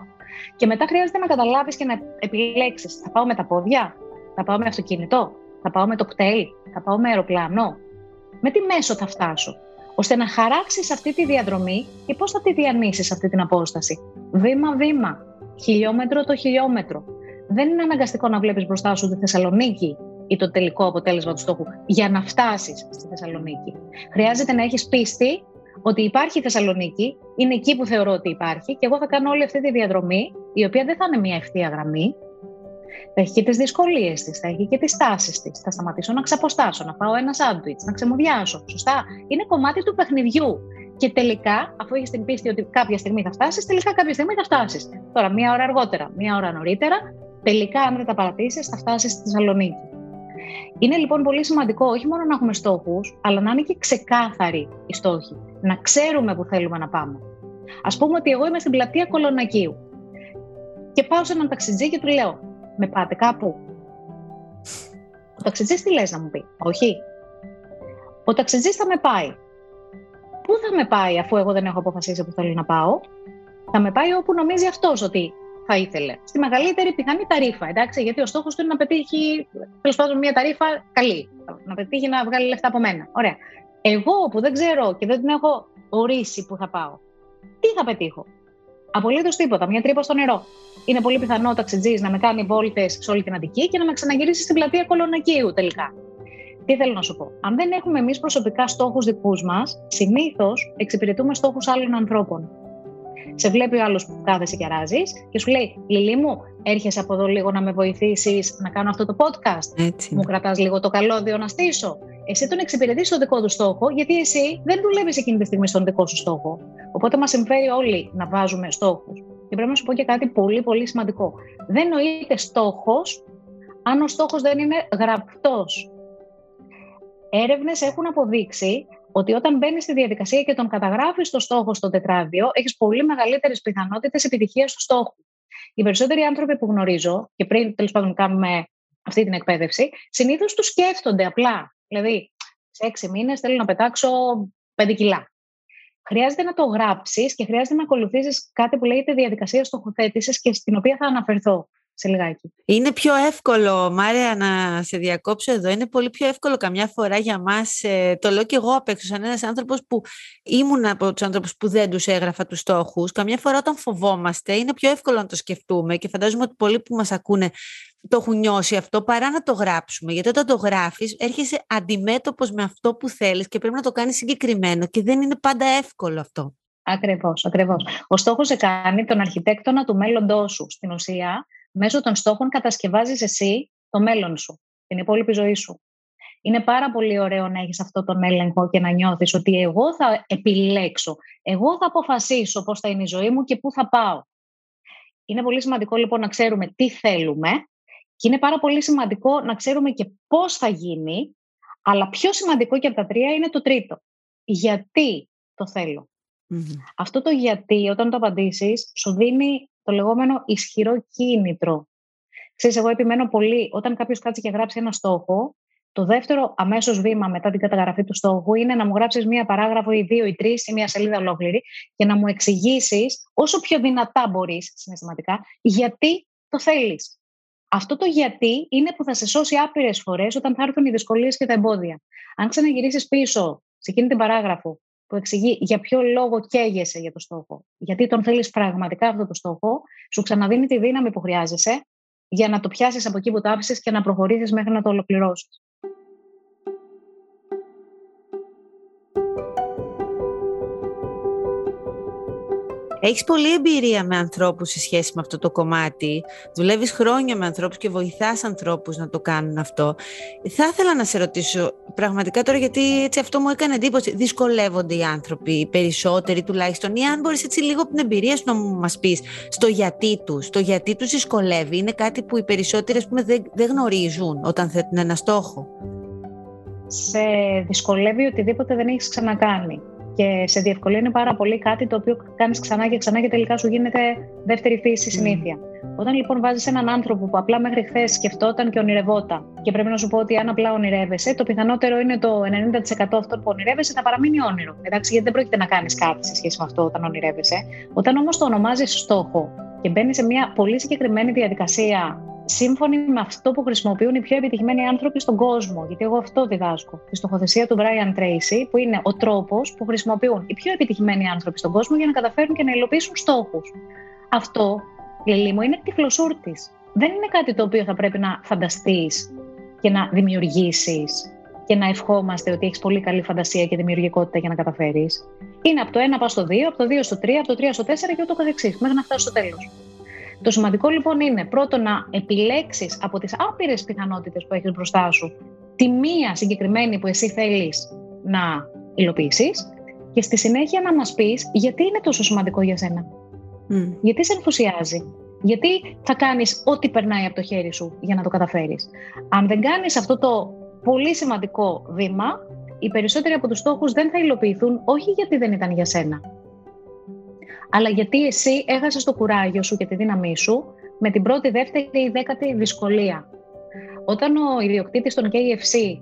Και μετά χρειάζεται να καταλάβεις και να επιλέξεις. Θα πάω με τα πόδια, θα πάω με αυτοκίνητο, θα πάω με το κτέλ, θα πάω με αεροπλάνο; Με τι μέσο θα φτάσω, ώστε να χαράξεις αυτή τη διαδρομή και πώς θα τη διανύσεις αυτή την απόσταση; Βήμα-βήμα, χιλιόμετρο το χιλιόμετρο. Δεν είναι αναγκαστικό να βλέπεις μπροστά σου τη Θεσσαλονίκη ή το τελικό αποτέλεσμα του στόχου για να φτάσεις στη Θεσσαλονίκη. Χρειάζεται να έχεις πίστη ότι υπάρχει η Θεσσαλονίκη, είναι εκεί που θεωρώ ότι υπάρχει και εγώ θα κάνω όλη αυτή τη διαδρομή, η οποία δεν θα είναι μια ευθεία γραμμή. Θα έχει και τις δυσκολίες της, θα έχει και τις τάσεις της. Θα σταματήσω να ξαποστάσω, να πάω ένα σάντουιτς, να ξεμουδιάσω. Σωστά. Είναι κομμάτι του παιχνιδιού. Και τελικά, αφού έχεις την πίστη ότι κάποια στιγμή θα φτάσεις, τελικά κάποια στιγμή θα φτάσεις. Τώρα, μία ώρα αργότερα, μία ώρα νωρίτερα, τελικά, αν δεν τα παρατήσεις, θα φτάσεις στη Θεσσαλονίκη. Είναι λοιπόν πολύ σημαντικό όχι μόνο να έχουμε στόχους, αλλά να είναι και ξεκάθαροι οι στόχοι. Να ξέρουμε που θέλουμε να πάμε. Α πούμε ότι εγώ είμαι στην πλατεία Κολονακίου και πάω σε έναν ταξιτζή και του λέω: Με πάτε κάπου; Ο ταξιτζής τι λες να μου πει, Όχι. Ο ταξιτζής θα με πάει. Πού θα με πάει αφού εγώ δεν έχω αποφασίσει που θέλω να πάω; Θα με πάει όπου νομίζει αυτός ότι θα ήθελε. Στη μεγαλύτερη πιθανή ταρήφα, εντάξει, γιατί ο στόχος του είναι να πετύχει τέλος πάντων μια ταρήφα καλή. Να πετύχει να βγάλει λεφτά από μένα. Ωραία. Εγώ που δεν ξέρω και δεν την έχω ορίσει που θα πάω, τι θα πετύχω; Απολύτως τίποτα. Μια τρύπα στο νερό. Είναι πολύ πιθανό ο ταξιτζής να με κάνει βόλτες σε όλη την Αττική και να με ξαναγυρίσει στην πλατεία Κολονακίου τελικά. Τι θέλω να σου πω. Αν δεν έχουμε εμείς προσωπικά στόχους δικούς μας, συνήθως εξυπηρετούμε στόχους άλλων ανθρώπων. Σε βλέπει ο άλλος που κάθεσαι και αράζεις και σου λέει: Λιλί μου, έρχεσαι από εδώ λίγο να με βοηθήσεις να κάνω αυτό το podcast; Έτσι. Μου κρατάς λίγο το καλώδιο να στήσω. Εσύ τον εξυπηρετείς στον δικό του στόχο, γιατί εσύ δεν δουλεύεις εκείνη τη στιγμή στον δικό σου στόχο. Οπότε μας συμφέρει όλοι να βάζουμε στόχους. Και πρέπει να σου πω και κάτι πολύ πολύ σημαντικό. Δεν νοείται στόχος αν ο στόχος δεν είναι γραπτός. Έρευνες έχουν αποδείξει ότι όταν μπαίνεις στη διαδικασία και τον καταγράφεις το στόχο στο τετράδιο, έχεις πολύ μεγαλύτερες πιθανότητες επιτυχίας του στόχου. Οι περισσότεροι άνθρωποι που γνωρίζω, και πριν τέλος πάντων κάνουμε αυτή την εκπαίδευση, συνήθως τους σκέφτονται απλά. Δηλαδή, σε έξι μήνες θέλω να πετάξω πέντε κιλά. Χρειάζεται να το γράψεις και χρειάζεται να ακολουθήσεις κάτι που λέγεται διαδικασία στοχοθέτησης και στην οποία θα αναφερθώ σε λιγάκι. Είναι πιο εύκολο, Μάρια, να σε διακόψω εδώ. Είναι πολύ πιο εύκολο καμιά φορά για μας. Ε, το λέω και εγώ απ' έξω, σαν ένας άνθρωπος που ήμουν από τους άνθρωπους που δεν τους έγραφα τους στόχους. Καμιά φορά όταν φοβόμαστε, είναι πιο εύκολο να το σκεφτούμε και φαντάζομαι ότι πολλοί που μας ακούνε το έχουν νιώσει αυτό παρά να το γράψουμε. Γιατί όταν το γράφεις, έρχεσαι αντιμέτωπος με αυτό που θέλεις και πρέπει να το κάνεις συγκεκριμένο και δεν είναι πάντα εύκολο αυτό. Ακριβώς, ακριβώς. Ο στόχος σε κάνει τον αρχιτέκτονα του μέλλοντός σου. Στην ουσία, μέσω των στόχων κατασκευάζεις εσύ το μέλλον σου, την υπόλοιπη ζωή σου. Είναι πάρα πολύ ωραίο να έχεις αυτό τον έλεγχο και να νιώθεις ότι εγώ θα επιλέξω, εγώ θα αποφασίσω πώς θα είναι η ζωή μου και πού θα πάω. Είναι πολύ σημαντικό λοιπόν να ξέρουμε τι θέλουμε και είναι πάρα πολύ σημαντικό να ξέρουμε και πώς θα γίνει, αλλά πιο σημαντικό και από τα τρία είναι το τρίτο. Γιατί το θελω Αυτό το γιατί όταν το απαντήσεις σου δίνει το λεγόμενο ισχυρό κίνητρο. Ξέρεις, εγώ επιμένω πολύ, όταν κάποιος κάτσει και γράψει ένα στόχο, το δεύτερο αμέσως βήμα μετά την καταγραφή του στόχου είναι να μου γράψεις μία παράγραφο ή δύο ή τρεις ή μία σελίδα ολόκληρη και να μου εξηγήσεις όσο πιο δυνατά μπορείς συναισθηματικά γιατί το θέλεις. Αυτό το γιατί είναι που θα σε σώσει άπειρες φορές όταν θα έρθουν οι δυσκολίες και τα εμπόδια. Αν ξαναγυρίσεις πίσω σε εκείνη την παράγραφο που εξηγεί για ποιο λόγο καίγεσαι για το στόχο. Γιατί τον θέλεις πραγματικά αυτό το στόχο, σου ξαναδίνει τη δύναμη που χρειάζεσαι για να το πιάσεις από εκεί που το άφησες και να προχωρήσεις μέχρι να το ολοκληρώσεις. Έχεις πολλή εμπειρία με ανθρώπους σε σχέση με αυτό το κομμάτι. Δουλεύεις χρόνια με ανθρώπους και βοηθάς ανθρώπους να το κάνουν αυτό. Θα ήθελα να σε ρωτήσω πραγματικά τώρα γιατί έτσι αυτό μου έκανε εντύπωση. Δυσκολεύονται οι άνθρωποι, οι περισσότεροι τουλάχιστον ή αν μπορείς έτσι λίγο από την εμπειρία σου να μας πεις στο γιατί τους. Το γιατί τους δυσκολεύει είναι κάτι που οι περισσότεροι πούμε, δεν, δεν γνωρίζουν όταν θέτουν ένα στόχο. Σε δυσκολεύει οτιδήποτε δεν έχεις ξανακάνει και σε διευκολύνει πάρα πολύ κάτι το οποίο κάνεις ξανά και ξανά και τελικά σου γίνεται δεύτερη φύση συνήθεια. Όταν λοιπόν βάζεις έναν άνθρωπο που απλά μέχρι χθες σκεφτόταν και ονειρευόταν, και πρέπει να σου πω ότι αν απλά ονειρεύεσαι, το πιθανότερο είναι το 90% αυτό που ονειρεύεσαι να παραμείνει όνειρο. Εντάξει, γιατί δεν πρόκειται να κάνεις κάτι σε σχέση με αυτό όταν ονειρεύεσαι. Όταν όμως το ονομάζεις στόχο και μπαίνεις σε μια πολύ συγκεκριμένη διαδικασία σύμφωνοι με αυτό που χρησιμοποιούν οι πιο επιτυχημένοι άνθρωποι στον κόσμο. Γιατί εγώ αυτό διδάσκω. Τη στοχοθεσία του Brian Tracy, που είναι ο τρόπος που χρησιμοποιούν οι πιο επιτυχημένοι άνθρωποι στον κόσμο για να καταφέρουν και να υλοποιήσουν στόχους. Αυτό, Λελί μου, είναι τυφλοσούρτη. Δεν είναι κάτι το οποίο θα πρέπει να φανταστείς και να δημιουργήσεις και να ευχόμαστε ότι έχεις πολύ καλή φαντασία και δημιουργικότητα για να καταφέρεις. Είναι από το 1 πας στο 2, από το 2 στο 3, από το 3 στο 4 και ούτω καθεξής, μέχρι να φτάσεις στο τέλος. Το σημαντικό λοιπόν είναι πρώτον να επιλέξεις από τις άπειρες πιθανότητες που έχεις μπροστά σου τη μία συγκεκριμένη που εσύ θέλεις να υλοποιήσεις και στη συνέχεια να μας πεις γιατί είναι τόσο σημαντικό για σένα. Γιατί σε ενθουσιάζει. Γιατί θα κάνεις ό,τι περνάει από το χέρι σου για να το καταφέρεις. Αν δεν κάνεις αυτό το πολύ σημαντικό βήμα, οι περισσότεροι από τους στόχους δεν θα υλοποιηθούν όχι γιατί δεν ήταν για σένα, αλλά γιατί εσύ έχασες το κουράγιο σου και τη δύναμή σου με την πρώτη, δεύτερη ή δέκατη δυσκολία. Όταν ο ιδιοκτήτης των KFC,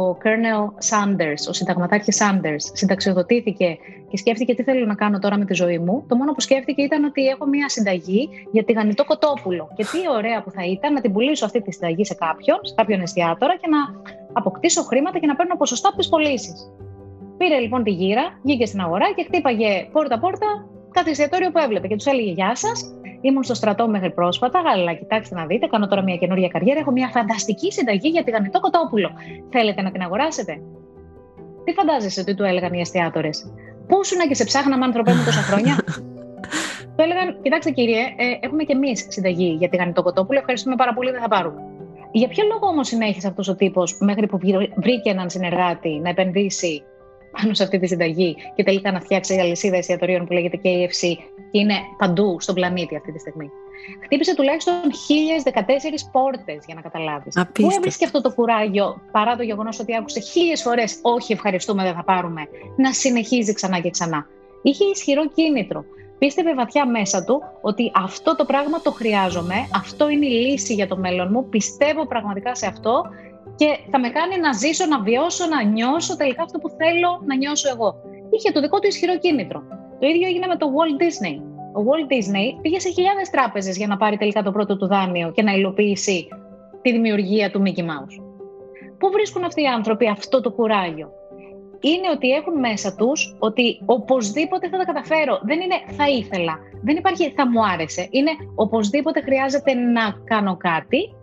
ο Colonel Sanders, ο συνταγματάρχης Sanders, συνταξιοδοτήθηκε και σκέφτηκε τι θέλω να κάνω τώρα με τη ζωή μου, το μόνο που σκέφτηκε ήταν ότι έχω μια συνταγή για τηγανιτό κοτόπουλο. Και τι ωραία που θα ήταν να την πουλήσω αυτή τη συνταγή σε κάποιον, σε κάποιον εστιατόρα και να αποκτήσω χρήματα και να παίρνω ποσοστά από τις πωλήσεις. Πήρε λοιπόν τη γύρα, βγήκε στην αγορά και χτύπαγε πόρτα-πόρτα κάθε εστιατόριο που έβλεπε και τους έλεγε Γεια σας, ήμουν στο στρατό μέχρι πρόσφατα, αλλά κοιτάξτε να δείτε, κάνω τώρα μια καινούργια καριέρα. Έχω μια φανταστική συνταγή για τηγανιτό κοτόπουλο. Θέλετε να την αγοράσετε; Τι φαντάζεσαι ότι του έλεγαν οι εστιατόρε. Πού σου να και σε ψάχναμε άνθρωπε μου τόσα χρόνια; Του έλεγαν, κοιτάξτε κύριε, ε, έχουμε και εμείς συνταγή για τη Γανιτό Κοτόπουλο. Ευχαριστούμε πάρα πολύ, δεν θα πάρουμε. Για ποιο λόγο όμως συνέχισε αυτός ο τύπος μέχρι που βρήκε έναν συνεργάτη να επενδύσει πάνω σε αυτή τη συνταγή και τελικά να φτιάξει αλυσίδα εστιατορίων που λέγεται KFC και είναι παντού στον πλανήτη αυτή τη στιγμή. Χτύπησε τουλάχιστον 1014 πόρτες για να καταλάβεις. Πού έβρισκε αυτό το κουράγιο, παρά το γεγονός ότι άκουσε χίλιες φορές Όχι, ευχαριστούμε, δεν θα πάρουμε, να συνεχίζει ξανά και ξανά. Είχε ισχυρό κίνητρο. Πίστευε βαθιά μέσα του ότι αυτό το πράγμα το χρειάζομαι, αυτό είναι η λύση για το μέλλον μου, πιστεύω πραγματικά σε αυτό και θα με κάνει να ζήσω, να βιώσω, να νιώσω τελικά αυτό που θέλω να νιώσω εγώ. Είχε το δικό του ισχυρό κίνητρο. Το ίδιο έγινε με το Walt Disney. Ο Walt Disney πήγε σε χιλιάδες τράπεζες για να πάρει τελικά το πρώτο του δάνειο και να υλοποιήσει τη δημιουργία του Mickey Mouse. Πού βρίσκουν αυτοί οι άνθρωποι αυτό το κουράγιο; Είναι ότι έχουν μέσα τους ότι οπωσδήποτε θα τα καταφέρω. Δεν είναι θα ήθελα. Δεν υπάρχει θα μου άρεσε. Είναι οπωσδήποτε χρειάζεται να κάνω κάτι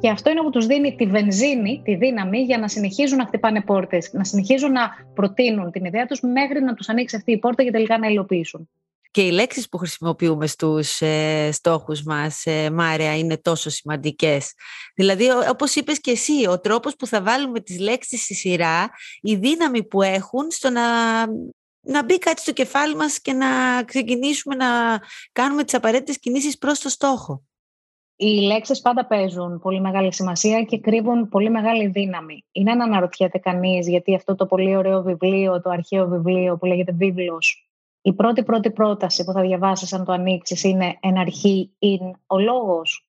και αυτό είναι που τους δίνει τη βενζίνη, τη δύναμη για να συνεχίζουν να χτυπάνε πόρτες, να συνεχίζουν να προτείνουν την ιδέα τους μέχρι να τους ανοίξει αυτή η πόρτα και τελικά να υλοποιήσουν. Και οι λέξεις που χρησιμοποιούμε στους ε, στόχους μας, ε, Μάρια, είναι τόσο σημαντικές. Δηλαδή, όπως είπες και εσύ, ο τρόπος που θα βάλουμε τις λέξεις στη σειρά, η δύναμη που έχουν στο να, να μπει κάτι στο κεφάλι μας και να ξεκινήσουμε να κάνουμε τις απαραίτητες κινήσεις προς το στόχο. Οι λέξεις πάντα παίζουν πολύ μεγάλη σημασία και κρύβουν πολύ μεγάλη δύναμη. Είναι να αναρωτιέται κανείς γιατί αυτό το πολύ ωραίο βιβλίο, το αρχαίο βιβλίο που λέγεται Βίβλος, η πρώτη πρώτη πρόταση που θα διαβάσεις αν το ανοίξεις είναι εν αρχή είναι ο λόγος.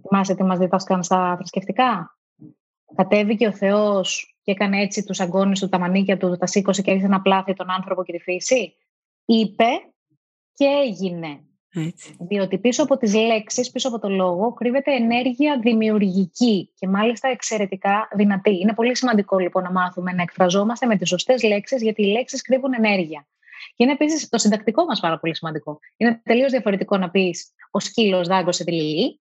Θυμάσαι τι μας διδάσκαν στα θρησκευτικά; Κατέβηκε ο Θεός και έκανε έτσι τους αγκώνε του, τα μανίκια του, τα σήκωσε και έριξε να πλάθει τον άνθρωπο και τη φύση. Είπε και έγινε. Έτσι. Διότι πίσω από τις λέξεις, πίσω από το λόγο, κρύβεται ενέργεια δημιουργική και μάλιστα εξαιρετικά δυνατή. Είναι πολύ σημαντικό λοιπόν να μάθουμε να εκφραζόμαστε με τις σωστές λέξεις, γιατί οι λέξεις κρύβουν ενέργεια. Και είναι επίσης το συντακτικό μας πάρα πολύ σημαντικό. Είναι τελείως διαφορετικό να πεις Ο σκύλος δάγκωσε τη Λιλή,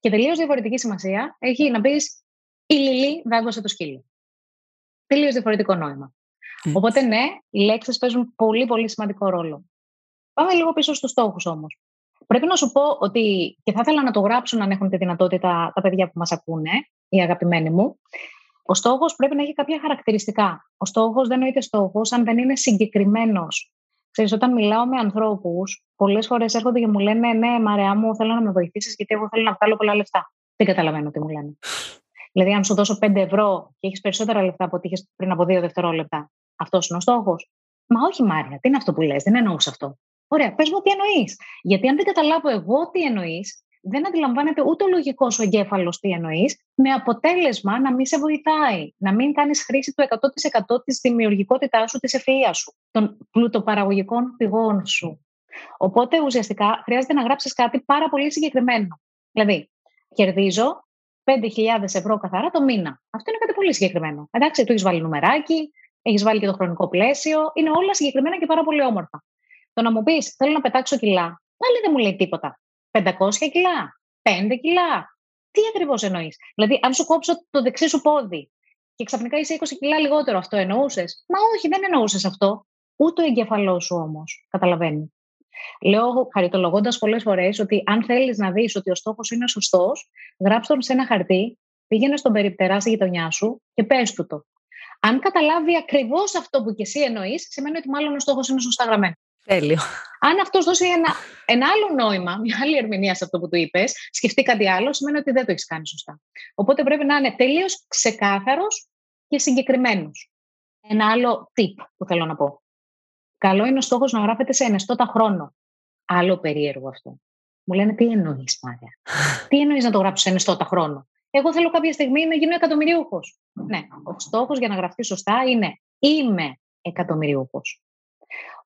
και τελείως διαφορετική σημασία έχει να πεις Η Λιλή δάγκωσε το σκύλο. Τελείως διαφορετικό νόημα. Οπότε, ναι, οι λέξεις παίζουν πολύ, πολύ σημαντικό ρόλο. Πάμε λίγο πίσω στους στόχους όμως. Πρέπει να σου πω ότι, και θα ήθελα να το γράψουν αν έχουν τη δυνατότητα τα παιδιά που μας ακούνε, οι αγαπημένοι μου, ο στόχος πρέπει να έχει κάποια χαρακτηριστικά. Ο στόχος δεν νοείται στόχος αν δεν είναι συγκεκριμένος. Ξέρεις, όταν μιλάω με ανθρώπους, πολλές φορές έρχονται και μου λένε Ναι, Μαρέα μου, θέλω να με βοηθήσεις, γιατί εγώ θέλω να βγάλω πολλά λεφτά. Δεν καταλαβαίνω τι μου λένε. Δηλαδή, αν σου δώσω 5 ευρώ και έχεις περισσότερα λεφτά από ό,τι είχες πριν από 2 δευτερόλεπτα, αυτός είναι ο στόχος. Μα όχι, Μάρια, τι είναι αυτό που λες, δεν εννοούσα αυτό. Ωραία, πες μου τι εννοείς. Γιατί αν δεν καταλάβω εγώ τι εννοείς, δεν αντιλαμβάνεται ούτε ο λογικός ο εγκέφαλος τι εννοείς, με αποτέλεσμα να μην σε βοηθάει, να μην κάνεις χρήση του 100% της δημιουργικότητάς σου, της ευφυα σου, των πλουτοπαραγωγικών πηγών σου. Οπότε ουσιαστικά χρειάζεται να γράψεις κάτι πάρα πολύ συγκεκριμένο. Δηλαδή, κερδίζω 5.000 ευρώ καθαρά το μήνα. Αυτό είναι κάτι πολύ συγκεκριμένο. Εντάξει, του έχεις βάλει νουμεράκι, έχεις βάλει και το χρονικό πλαίσιο, είναι όλα συγκεκριμένα και πάρα πολύ όμορφα. Το να μου πεις, θέλω να πετάξω κιλά, πάλι δεν μου λέει τίποτα. 500 κιλά, 5 κιλά. Τι ακριβώς εννοείς; Δηλαδή, αν σου κόψω το δεξί σου πόδι και ξαφνικά είσαι 20 κιλά λιγότερο, αυτό εννοούσες; Μα όχι, δεν εννοούσες αυτό. Ούτε ο εγκεφαλός σου όμως καταλαβαίνεις. Λέω χαριτολογώντας πολλές φορές ότι αν θέλεις να δεις ότι ο στόχος είναι σωστός, γράψτε τον σε ένα χαρτί, πήγαινε στον περιπτερά στη γειτονιά σου και πες του το. Αν καταλάβει ακριβώς αυτό που και εσύ εννοείς, σημαίνει ότι μάλλον ο στόχος είναι σωστά γραμμένος. Τέλειο. Αν αυτός δώσει ένα, ένα άλλο νόημα, μια άλλη ερμηνεία σε αυτό που του είπες, σκεφτεί κάτι άλλο, σημαίνει ότι δεν το έχεις κάνει σωστά. Οπότε πρέπει να είναι τελείως ξεκάθαρος και συγκεκριμένος. Ένα άλλο tip που θέλω να πω. Καλό είναι ο στόχος να γράφεται σε ενεστώτα χρόνο. Άλλο περίεργο αυτό. Μου λένε τι εννοείς, Μάρια. τι εννοείς να το γράψεις σε ενεστώτα χρόνο; Εγώ θέλω κάποια στιγμή να γίνω εκατομμυρίουχο. Ναι, ο στόχος για να γραφτεί σωστά είναι είμαι εκατομμυρίουχο.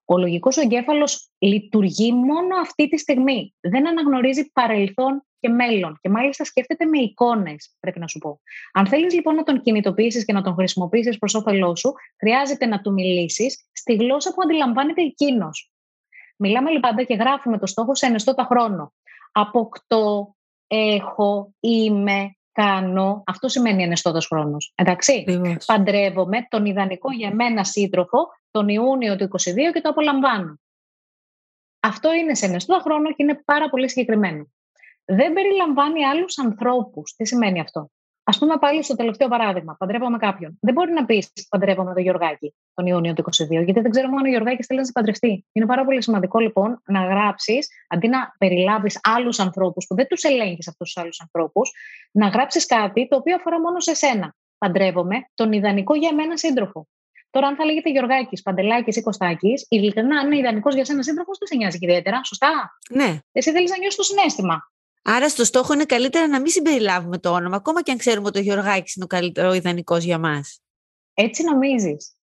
Ο λογικός ο εγκέφαλος λειτουργεί μόνο αυτή τη στιγμή. Δεν αναγνωρίζει παρελθόν και μέλλον. Και μάλιστα σκέφτεται με εικόνες, πρέπει να σου πω. Αν θέλεις λοιπόν να τον κινητοποιήσεις και να τον χρησιμοποιήσεις προς όφελός σου, χρειάζεται να του μιλήσεις στη γλώσσα που αντιλαμβάνεται εκείνος. Μιλάμε λοιπόν και γράφουμε το στόχος σε ενεστώτα χρόνο. Αποκτώ, έχω, είμαι, κάνω. Αυτό σημαίνει ενεστώτα χρόνος. Εντάξει. Παντρεύομαι τον ιδανικό για μένα σύντροφο τον Ιούνιο του 2022 και το απολαμβάνω. Αυτό είναι σε νεστό χρόνο και είναι πάρα πολύ συγκεκριμένο. Δεν περιλαμβάνει άλλους ανθρώπους. Τι σημαίνει αυτό; Α πούμε πάλι στο τελευταίο παράδειγμα, παντρεύομαι κάποιον. Δεν μπορεί να πεις παντρεύομαι τον Γιωργάκη τον Ιούνιο του 2022, γιατί δεν ξέρουμε αν ο Γιωργάκης θέλει να σε παντρευτεί. Είναι πάρα πολύ σημαντικό λοιπόν να γράψεις, αντί να περιλάβεις άλλους ανθρώπους που δεν τους ελέγχεις αυτούς τους άλλους ανθρώπους, να γράψεις κάτι το οποίο αφορά μόνο σε σένα. Παντρεύομαι τον ιδανικό για μένα σύντροφο. Τώρα, αν θα λέγεται Γιωργάκης, Παντελάκης ή Κωστάκης, ειλικρινά, αν είναι ιδανικός για σένα σύντροφος, δεν σε νοιάζει ιδιαίτερα. Σωστά; Ναι. Εσύ θέλεις να νιώσεις το συνέστημα. Άρα στο στόχο είναι καλύτερα να μην συμπεριλάβουμε το όνομα, ακόμα και αν ξέρουμε ότι ο Γιωργάκης είναι ο καλύτερο ιδανικός για μας. Έτσι νομίζεις;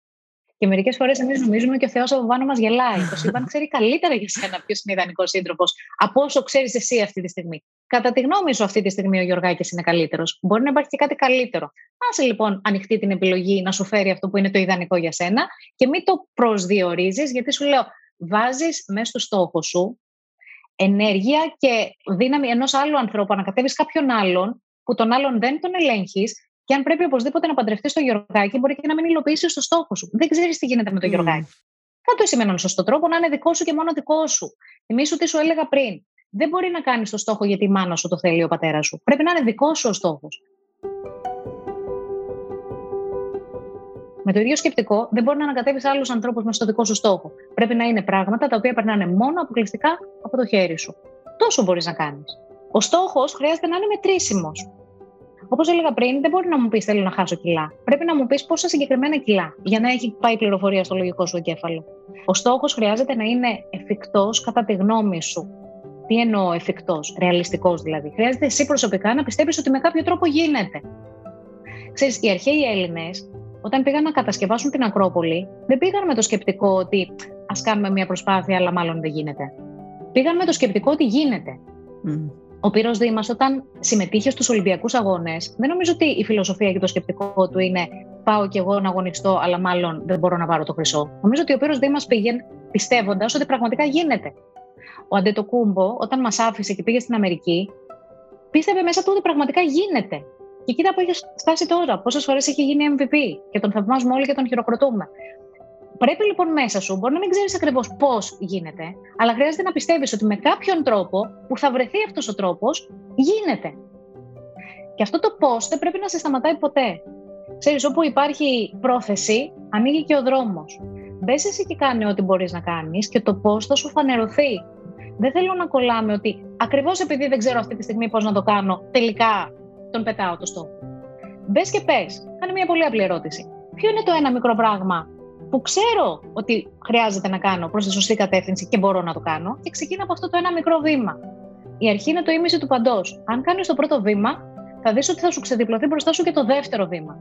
Και μερικές φορές εμείς νομίζουμε και ο Θεός από πάνω μας γελάει. Το σύμπαν ξέρει καλύτερα για σένα ποιος είναι ιδανικός σύντροφος από όσο ξέρεις εσύ αυτή τη στιγμή. Κατά τη γνώμη σου, αυτή τη στιγμή ο Γιωργάκης είναι καλύτερος. Μπορεί να υπάρχει και κάτι καλύτερο. Άσε λοιπόν ανοιχτή την επιλογή να σου φέρει αυτό που είναι το ιδανικό για σένα και μην το προσδιορίζεις, γιατί σου λέω, βάζεις μέσα στο στόχο σου ενέργεια και δύναμη ενός άλλου ανθρώπου, να κατέβει κάποιον άλλον που τον άλλον δεν τον ελέγχεις και αν πρέπει οπωσδήποτε να παντρευτείς το Γιωργάκι, μπορεί και να μην υλοποιήσεις το στόχο σου. Δεν ξέρεις τι γίνεται με το mm. Γιωργάκι. Κάτω εσύ με έναν σωστό τρόπο να είναι δικό σου και μόνο δικό σου. Θυμήσου τι σου έλεγα πριν. Δεν μπορεί να κάνεις το στόχο γιατί η μάνα σου το θέλει ο πατέρας σου. Πρέπει να είναι δικό σου ο στόχος. Με το ίδιο σκεπτικό, δεν μπορεί να ανακατεύεις άλλους ανθρώπους με στο δικό σου στόχο. Πρέπει να είναι πράγματα τα οποία περνάνε μόνο αποκλειστικά από το χέρι σου. Τόσο μπορείς να κάνεις. Ο στόχος χρειάζεται να είναι μετρήσιμος. Όπως έλεγα πριν, δεν μπορεί να μου πεις θέλω να χάσω κιλά. Πρέπει να μου πεις πόσα συγκεκριμένα κιλά για να έχει πάει πληροφορία στο λογικό σου εγκέφαλο. Ο στόχος χρειάζεται να είναι εφικτός κατά τη γνώμη σου. Τι εννοώ εφικτός, ρεαλιστικός δηλαδή. Χρειάζεται εσύ προσωπικά να πιστεύει ότι με κάποιο τρόπο γίνεται. Ξέρεις, οι αρχαίοι Έλληνες, όταν πήγαν να κατασκευάσουν την Ακρόπολη, δεν πήγαν με το σκεπτικό ότι ας κάνουμε μια προσπάθεια, αλλά μάλλον δεν γίνεται. Πήγαν με το σκεπτικό ότι γίνεται. Ο Πύρος Δήμας όταν συμμετείχε στους Ολυμπιακούς Αγώνες, δεν νομίζω ότι η φιλοσοφία και το σκεπτικό του είναι πάω κι εγώ να αγωνιστώ, αλλά μάλλον δεν μπορώ να πάρω το χρυσό. Νομίζω ότι ο Πύρος Δήμας πήγε πιστεύοντας ότι πραγματικά γίνεται. Ο Αντετοκούμπο, όταν μας άφησε και πήγε στην Αμερική, πίστευε μέσα του ότι πραγματικά γίνεται. Και κοίτα που έχει φτάσει τώρα, πόσες φορές έχει γίνει MVP και τον θαυμάζουμε όλοι και τον χειροκροτούμε. Πρέπει λοιπόν μέσα σου, μπορεί να μην ξέρεις ακριβώς πώς γίνεται, αλλά χρειάζεται να πιστεύεις ότι με κάποιον τρόπο που θα βρεθεί αυτός ο τρόπος, γίνεται. Και αυτό το πώς δεν πρέπει να σε σταματάει ποτέ. Ξέρεις, όπου υπάρχει πρόθεση, ανοίγει και ο δρόμος. Μπες εσύ και κάνει ό,τι μπορείς να κάνεις και το πώς θα σου φανερωθεί. Δεν θέλω να κολλάμε ότι ακριβώς επειδή δεν ξέρω αυτή τη στιγμή πώς να το κάνω, τελικά τον πετάω το στόχο. Μπες και πες. Κάνε μια πολύ απλή ερώτηση. Ποιο είναι το ένα μικρό πράγμα που ξέρω ότι χρειάζεται να κάνω προς τη σωστή κατεύθυνση και μπορώ να το κάνω και ξεκινά από αυτό το ένα μικρό βήμα. Η αρχή είναι το ίμιση του παντός. Αν κάνεις το πρώτο βήμα, θα δεις ότι θα σου ξεδιπλωθεί μπροστά σου και το δεύτερο βήμα.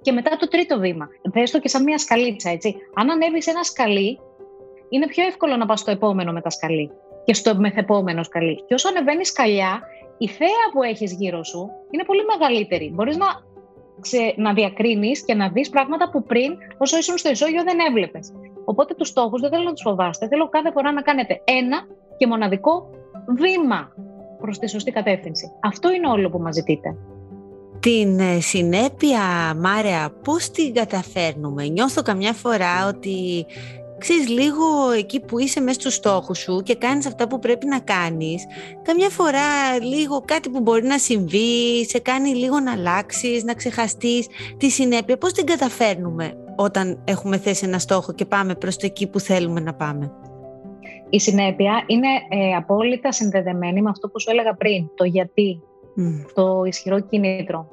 Και μετά το τρίτο βήμα. Δες το και σαν μια σκαλίτσα, έτσι. Αν ανέβεις ένα σκαλί, είναι πιο εύκολο να πας στο επόμενο με τα σκαλί και στο μεθεπόμενο σκαλί. Και όσο ανεβαίνεις σκαλιά, η θέα που έχεις γύρω σου είναι πολύ μεγαλύτερη. Μπορείς να ξε, να διακρίνεις και να δεις πράγματα που πριν, όσο ήσουν στο ισόγειο, δεν έβλεπες. Οπότε τους στόχους δεν θέλω να τους φοβάστε. Θέλω κάθε φορά να κάνετε ένα και μοναδικό βήμα προς τη σωστή κατεύθυνση. Αυτό είναι όλο που μας ζητείτε. Την ε, συνέπεια, Μάρια, πώς την καταφέρνουμε; Νιώθω καμιά φορά ότι ξέρεις λίγο εκεί που είσαι μέσα στους στόχους σου και κάνεις αυτά που πρέπει να κάνεις καμιά φορά λίγο κάτι που μπορεί να συμβεί σε κάνει λίγο να αλλάξεις, να ξεχαστείς τη συνέπεια. Πώς την καταφέρνουμε όταν έχουμε θέσει ένα στόχο και πάμε προς το εκεί που θέλουμε να πάμε; Η συνέπεια είναι ε, απόλυτα συνδεδεμένη με αυτό που σου έλεγα πριν, το γιατί, το ισχυρό κίνητρο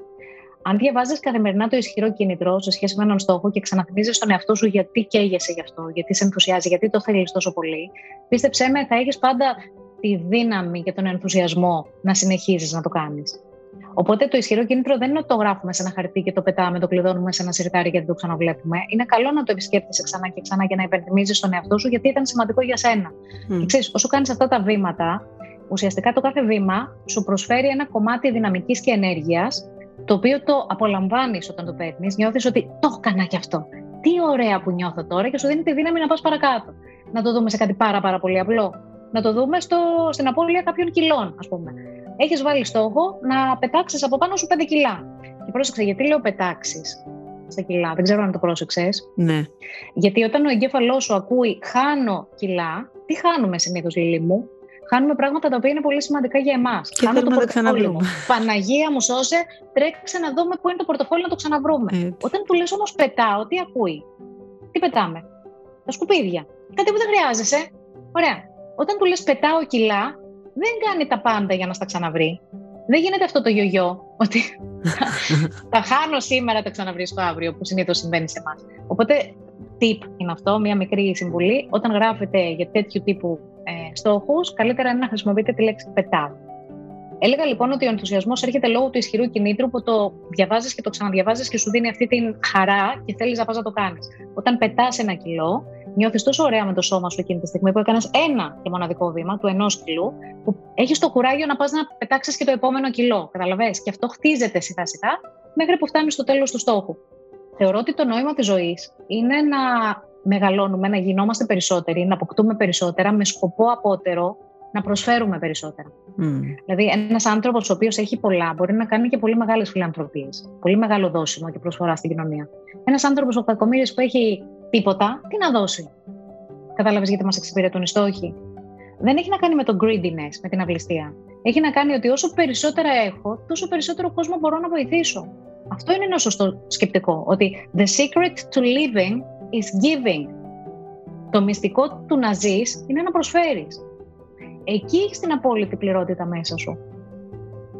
αν διαβάζεις καθημερινά το ισχυρό κίνητρο σε σχέση με έναν στόχο και ξαναθυμίζεις τον εαυτό σου γιατί καίγεσαι γι' αυτό, γιατί σε ενθουσιάζει, γιατί το θέλεις τόσο πολύ, πίστεψέ με, θα έχεις πάντα τη δύναμη και τον ενθουσιασμό να συνεχίζεις να το κάνεις. Οπότε το ισχυρό κίνητρο δεν είναι ότι το γράφουμε σε ένα χαρτί και το πετάμε, το κλειδώνουμε σε ένα σιρτάρι και δεν το ξαναβλέπουμε. Είναι καλό να το επισκέπτεσαι ξανά και ξανά και να υπενθυμίζεις τον εαυτό σου γιατί ήταν σημαντικό για σένα. Mm. Και ξέρεις, όσο κάνεις αυτά τα βήματα, ουσιαστικά το κάθε βήμα σου προσφέρει ένα κομμάτι δυναμικής και ενέργειας το οποίο το απολαμβάνεις όταν το παίρνεις, νιώθεις ότι το έκανα κι αυτό. Τι ωραία που νιώθω τώρα και σου δίνει τη δύναμη να πας παρακάτω. Να το δούμε σε κάτι πάρα, πάρα πολύ απλό. Να το δούμε στο, στην απώλεια κάποιων κιλών, ας πούμε. Έχεις βάλει στόχο να πετάξεις από πάνω σου 5 κιλά. Και πρόσεξε, γιατί λέω πετάξεις στα κιλά, δεν ξέρω αν το πρόσεξες. Ναι. Γιατί όταν ο εγκέφαλός σου ακούει χάνω κιλά, Τι χάνουμε συνήθως, Λίλη μου; Χάνουμε πράγματα τα οποία είναι πολύ σημαντικά για εμάς. Και Χάνω θέλουμε το να τα ξαναβρούμε. Παναγία μου σώσε, τρέξε να δούμε πού είναι το πορτοφόλι να το ξαναβρούμε. Έτσι. Όταν του λες όμως πετάω, τι ακούει; Τι πετάμε; Τα σκουπίδια. Κάτι που δεν χρειάζεσαι. Ωραία. Όταν του λες πετάω κιλά, δεν κάνει τα πάντα για να στα ξαναβρει. Δεν γίνεται αυτό το γιογιό, ότι θα χάνω σήμερα, τα ξαναβρίσκω αύριο, που συνήθως συμβαίνει σε εμάς. Οπότε, tip είναι αυτό, μια μικρή συμβουλή. Όταν γράφετε για τέτοιου τύπου ε, στόχους, καλύτερα είναι να χρησιμοποιείτε τη λέξη πετάω. Έλεγα λοιπόν ότι ο ενθουσιασμός έρχεται λόγω του ισχυρού κινήτρου που το διαβάζεις και το ξαναδιαβάζεις και σου δίνει αυτή την χαρά και θέλεις να πας να το κάνεις. Όταν πετάς ένα κιλό, νιώθεις τόσο ωραία με το σώμα σου εκείνη τη στιγμή που έκανες ένα και μοναδικό βήμα του ενός κιλού, που έχεις το κουράγιο να πας να πετάξεις και το επόμενο κιλό. Καταλαβέ. Και αυτό χτίζεται σιγά σιγά μέχρι που φτάνεις στο τέλος του στόχου. Θεωρώ ότι το νόημα της ζωής είναι να μεγαλώνουμε, να γινόμαστε περισσότεροι, να αποκτούμε περισσότερα με σκοπό απότερο να προσφέρουμε περισσότερα. Mm. Δηλαδή, ένας άνθρωπος ο οποίος έχει πολλά μπορεί να κάνει και πολύ μεγάλες φιλανθρωπίες. Πολύ μεγάλο δώσιμο και προσφορά στην κοινωνία. Ένας άνθρωπος ο κακομοίρης που έχει τίποτα, τι να δώσει; Κατάλαβες γιατί μας εξυπηρετούν οι στόχοι; Δεν έχει να κάνει με το greediness, με την αυλιστία. Έχει να κάνει ότι όσο περισσότερα έχω, τόσο περισσότερο κόσμο μπορώ να βοηθήσω. Αυτό είναι ένα σωστό σκεπτικό. Ότι the secret to living is giving. Το μυστικό του να ζεις είναι να προσφέρεις. Εκεί έχεις την απόλυτη πληρότητα μέσα σου.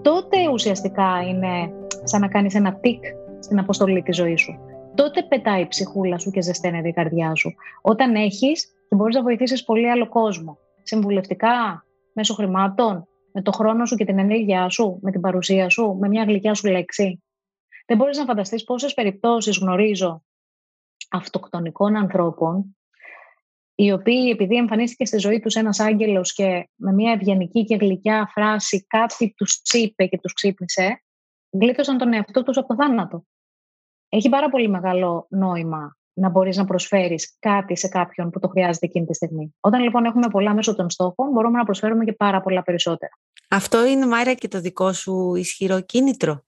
Τότε ουσιαστικά είναι σαν να κάνεις ένα τικ στην αποστολή της ζωής σου τότε πετάει η ψυχούλα σου και ζεσταίνεται η καρδιά σου. Όταν έχεις και μπορείς να βοηθήσεις πολύ άλλο κόσμο. Συμβουλευτικά, μέσω χρημάτων, με το χρόνο σου και την ενέργειά σου, με την παρουσία σου, με μια γλυκιά σου λέξη. Δεν μπορείς να φανταστείς πόσες περιπτώσεις γνωρίζω αυτοκτονικών ανθρώπων, οι οποίοι επειδή εμφανίστηκε στη ζωή τους ένας άγγελος και με μια ευγενική και γλυκιά φράση κάτι τους είπε και τους ξύπνησε, γλίτωσαν τον εαυτό τους από το θάνατο έχει πάρα πολύ μεγάλο νόημα να μπορείς να προσφέρεις κάτι σε κάποιον που το χρειάζεται εκείνη τη στιγμή. Όταν λοιπόν έχουμε πολλά μέσω των στόχων, μπορούμε να προσφέρουμε και πάρα πολλά περισσότερα. Αυτό είναι, Μάρια, και το δικό σου ισχυρό κίνητρο;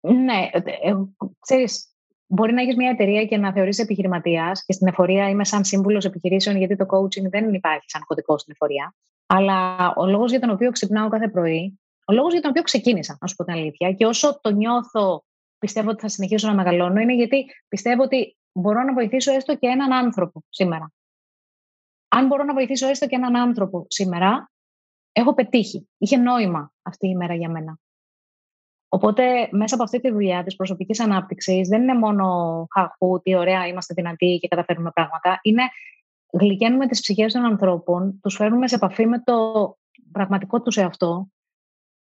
Ναι, ε, ε, ξέρεις, μπορεί να έχεις μια εταιρεία και να θεωρείς επιχειρηματίας και στην εφορία είμαι σαν σύμβουλος επιχειρήσεων γιατί το coaching δεν υπάρχει σαν κωδικό στην εφορία. Αλλά ο λόγος για τον οποίο ξυπνάω κάθε πρωί, ο λόγος για τον οποίο ξεκίνησα, να σου πω την αλήθεια, και όσο το νιώθω πιστεύω ότι θα συνεχίσω να μεγαλώνω είναι γιατί πιστεύω ότι μπορώ να βοηθήσω έστω και έναν άνθρωπο σήμερα. Αν μπορώ να βοηθήσω έστω και έναν άνθρωπο σήμερα, έχω πετύχει. Είχε νόημα αυτή η μέρα για μένα. Οπότε, μέσα από αυτή τη δουλειά της προσωπικής ανάπτυξης, δεν είναι μόνο χαχού, τι ωραία, είμαστε δυνατοί και καταφέρνουμε πράγματα. Είναι γλυκαίνουμε τις ψυχές των ανθρώπων, τους φέρνουμε σε επαφή με το πραγματικό τους εαυτό,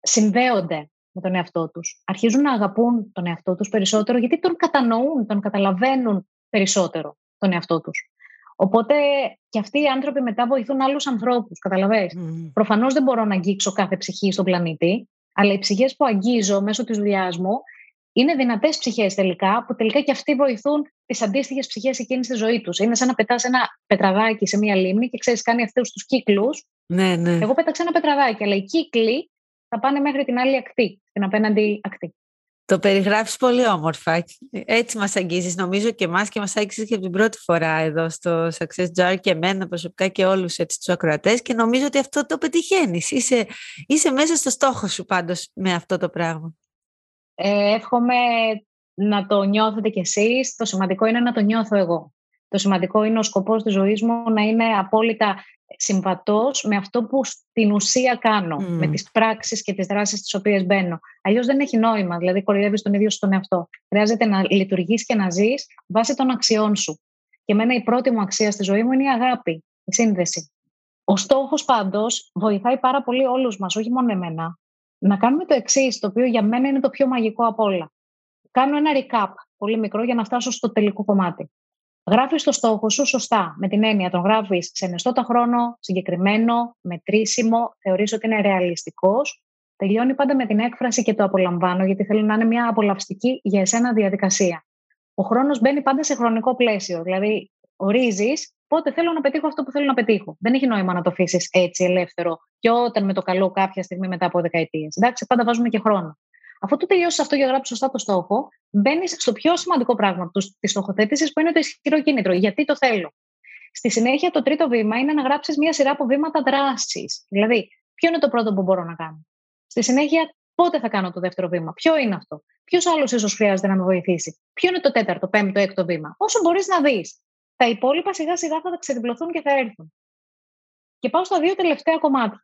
συνδέονται με τον εαυτό τους. Αρχίζουν να αγαπούν τον εαυτό τους περισσότερο γιατί τον κατανοούν, τον καταλαβαίνουν περισσότερο τον εαυτό τους. Οπότε και αυτοί οι άνθρωποι μετά βοηθούν άλλους ανθρώπους. Καταλαβαίνετε. Mm. Προφανώς δεν μπορώ να αγγίξω κάθε ψυχή στον πλανήτη, αλλά οι ψυχές που αγγίζω μέσω της δουλειάς μου είναι δυνατές ψυχές τελικά, που τελικά και αυτοί βοηθούν τις αντίστοιχες ψυχές εκείνης στη ζωής τους. Είναι σαν να πετάς ένα πετραδάκι σε μία λίμνη και ξέρεις, κάνει αυτούς τους κύκλους. Ναι, ναι. Εγώ πέταξα ένα πετραδάκι, αλλά οι κύκλοι θα πάνε μέχρι την άλλη ακτή, την απέναντι ακτή. Το περιγράφεις πολύ όμορφα. Έτσι μας αγγίζεις νομίζω και εμάς και μας άγγισες και από την πρώτη φορά εδώ στο Success Jar και εμένα προσωπικά και όλους έτσι τους ακροατές και νομίζω ότι αυτό το πετυχαίνεις. Είσαι, είσαι μέσα στο στόχο σου πάντως με αυτό το πράγμα. Ε, εύχομαι να το νιώθετε κι εσείς. Το σημαντικό είναι να το νιώθω εγώ. Το σημαντικό είναι ο σκοπός της ζωής μου να είναι απόλυτα συμβατός με αυτό που στην ουσία κάνω, με τις πράξεις και τις δράσεις στις οποίες μπαίνω. Αλλιώς δεν έχει νόημα, δηλαδή κοροϊδεύεις τον ίδιο στον εαυτό. Χρειάζεται να λειτουργείς και να ζεις βάσει των αξιών σου. Και εμένα η πρώτη μου αξία στη ζωή μου είναι η αγάπη, η σύνδεση. Ο στόχος πάντως βοηθάει πάρα πολύ όλους μας, όχι μόνο εμένα, να κάνουμε το εξής, το οποίο για μένα είναι το πιο μαγικό από όλα. Κάνω ένα recap πολύ μικρό για να φτάσω στο τελικό κομμάτι. Γράφεις το στόχο σου σωστά. Με την έννοια τον γράφεις σε νεστότα χρόνο, συγκεκριμένο, μετρήσιμο, θεωρείς ότι είναι ρεαλιστικός. Τελειώνει πάντα με την έκφραση και το απολαμβάνω, γιατί θέλω να είναι μια απολαυστική για εσένα διαδικασία. Ο χρόνος μπαίνει πάντα σε χρονικό πλαίσιο. Δηλαδή, ορίζεις πότε θέλω να πετύχω αυτό που θέλω να πετύχω. Δεν έχει νόημα να το αφήσεις έτσι ελεύθερο και όταν με το καλό κάποια στιγμή μετά από δεκαετίες. Εντάξει, πάντα βάζουμε και χρόνο. Αφού το τελειώσει αυτό και γράψει σωστά το στόχο, μπαίνεις στο πιο σημαντικό πράγμα τη στοχοθέτησης, που είναι το ισχυρό κίνητρο. Γιατί το θέλω. Στη συνέχεια, το τρίτο βήμα είναι να γράψεις μια σειρά από βήματα δράσης. Δηλαδή, ποιο είναι το πρώτο που μπορώ να κάνω. Στη συνέχεια, πότε θα κάνω το δεύτερο βήμα, ποιο είναι αυτό. Ποιος άλλος ίσως χρειάζεται να με βοηθήσει. Ποιο είναι το τέταρτο, πέμπτο, έκτο βήμα. Όσο μπορείς να δεις. Τα υπόλοιπα σιγά σιγά θα ξεδιπλωθούν και θα έρθουν. Και πάω στα δύο τελευταία κομμάτια.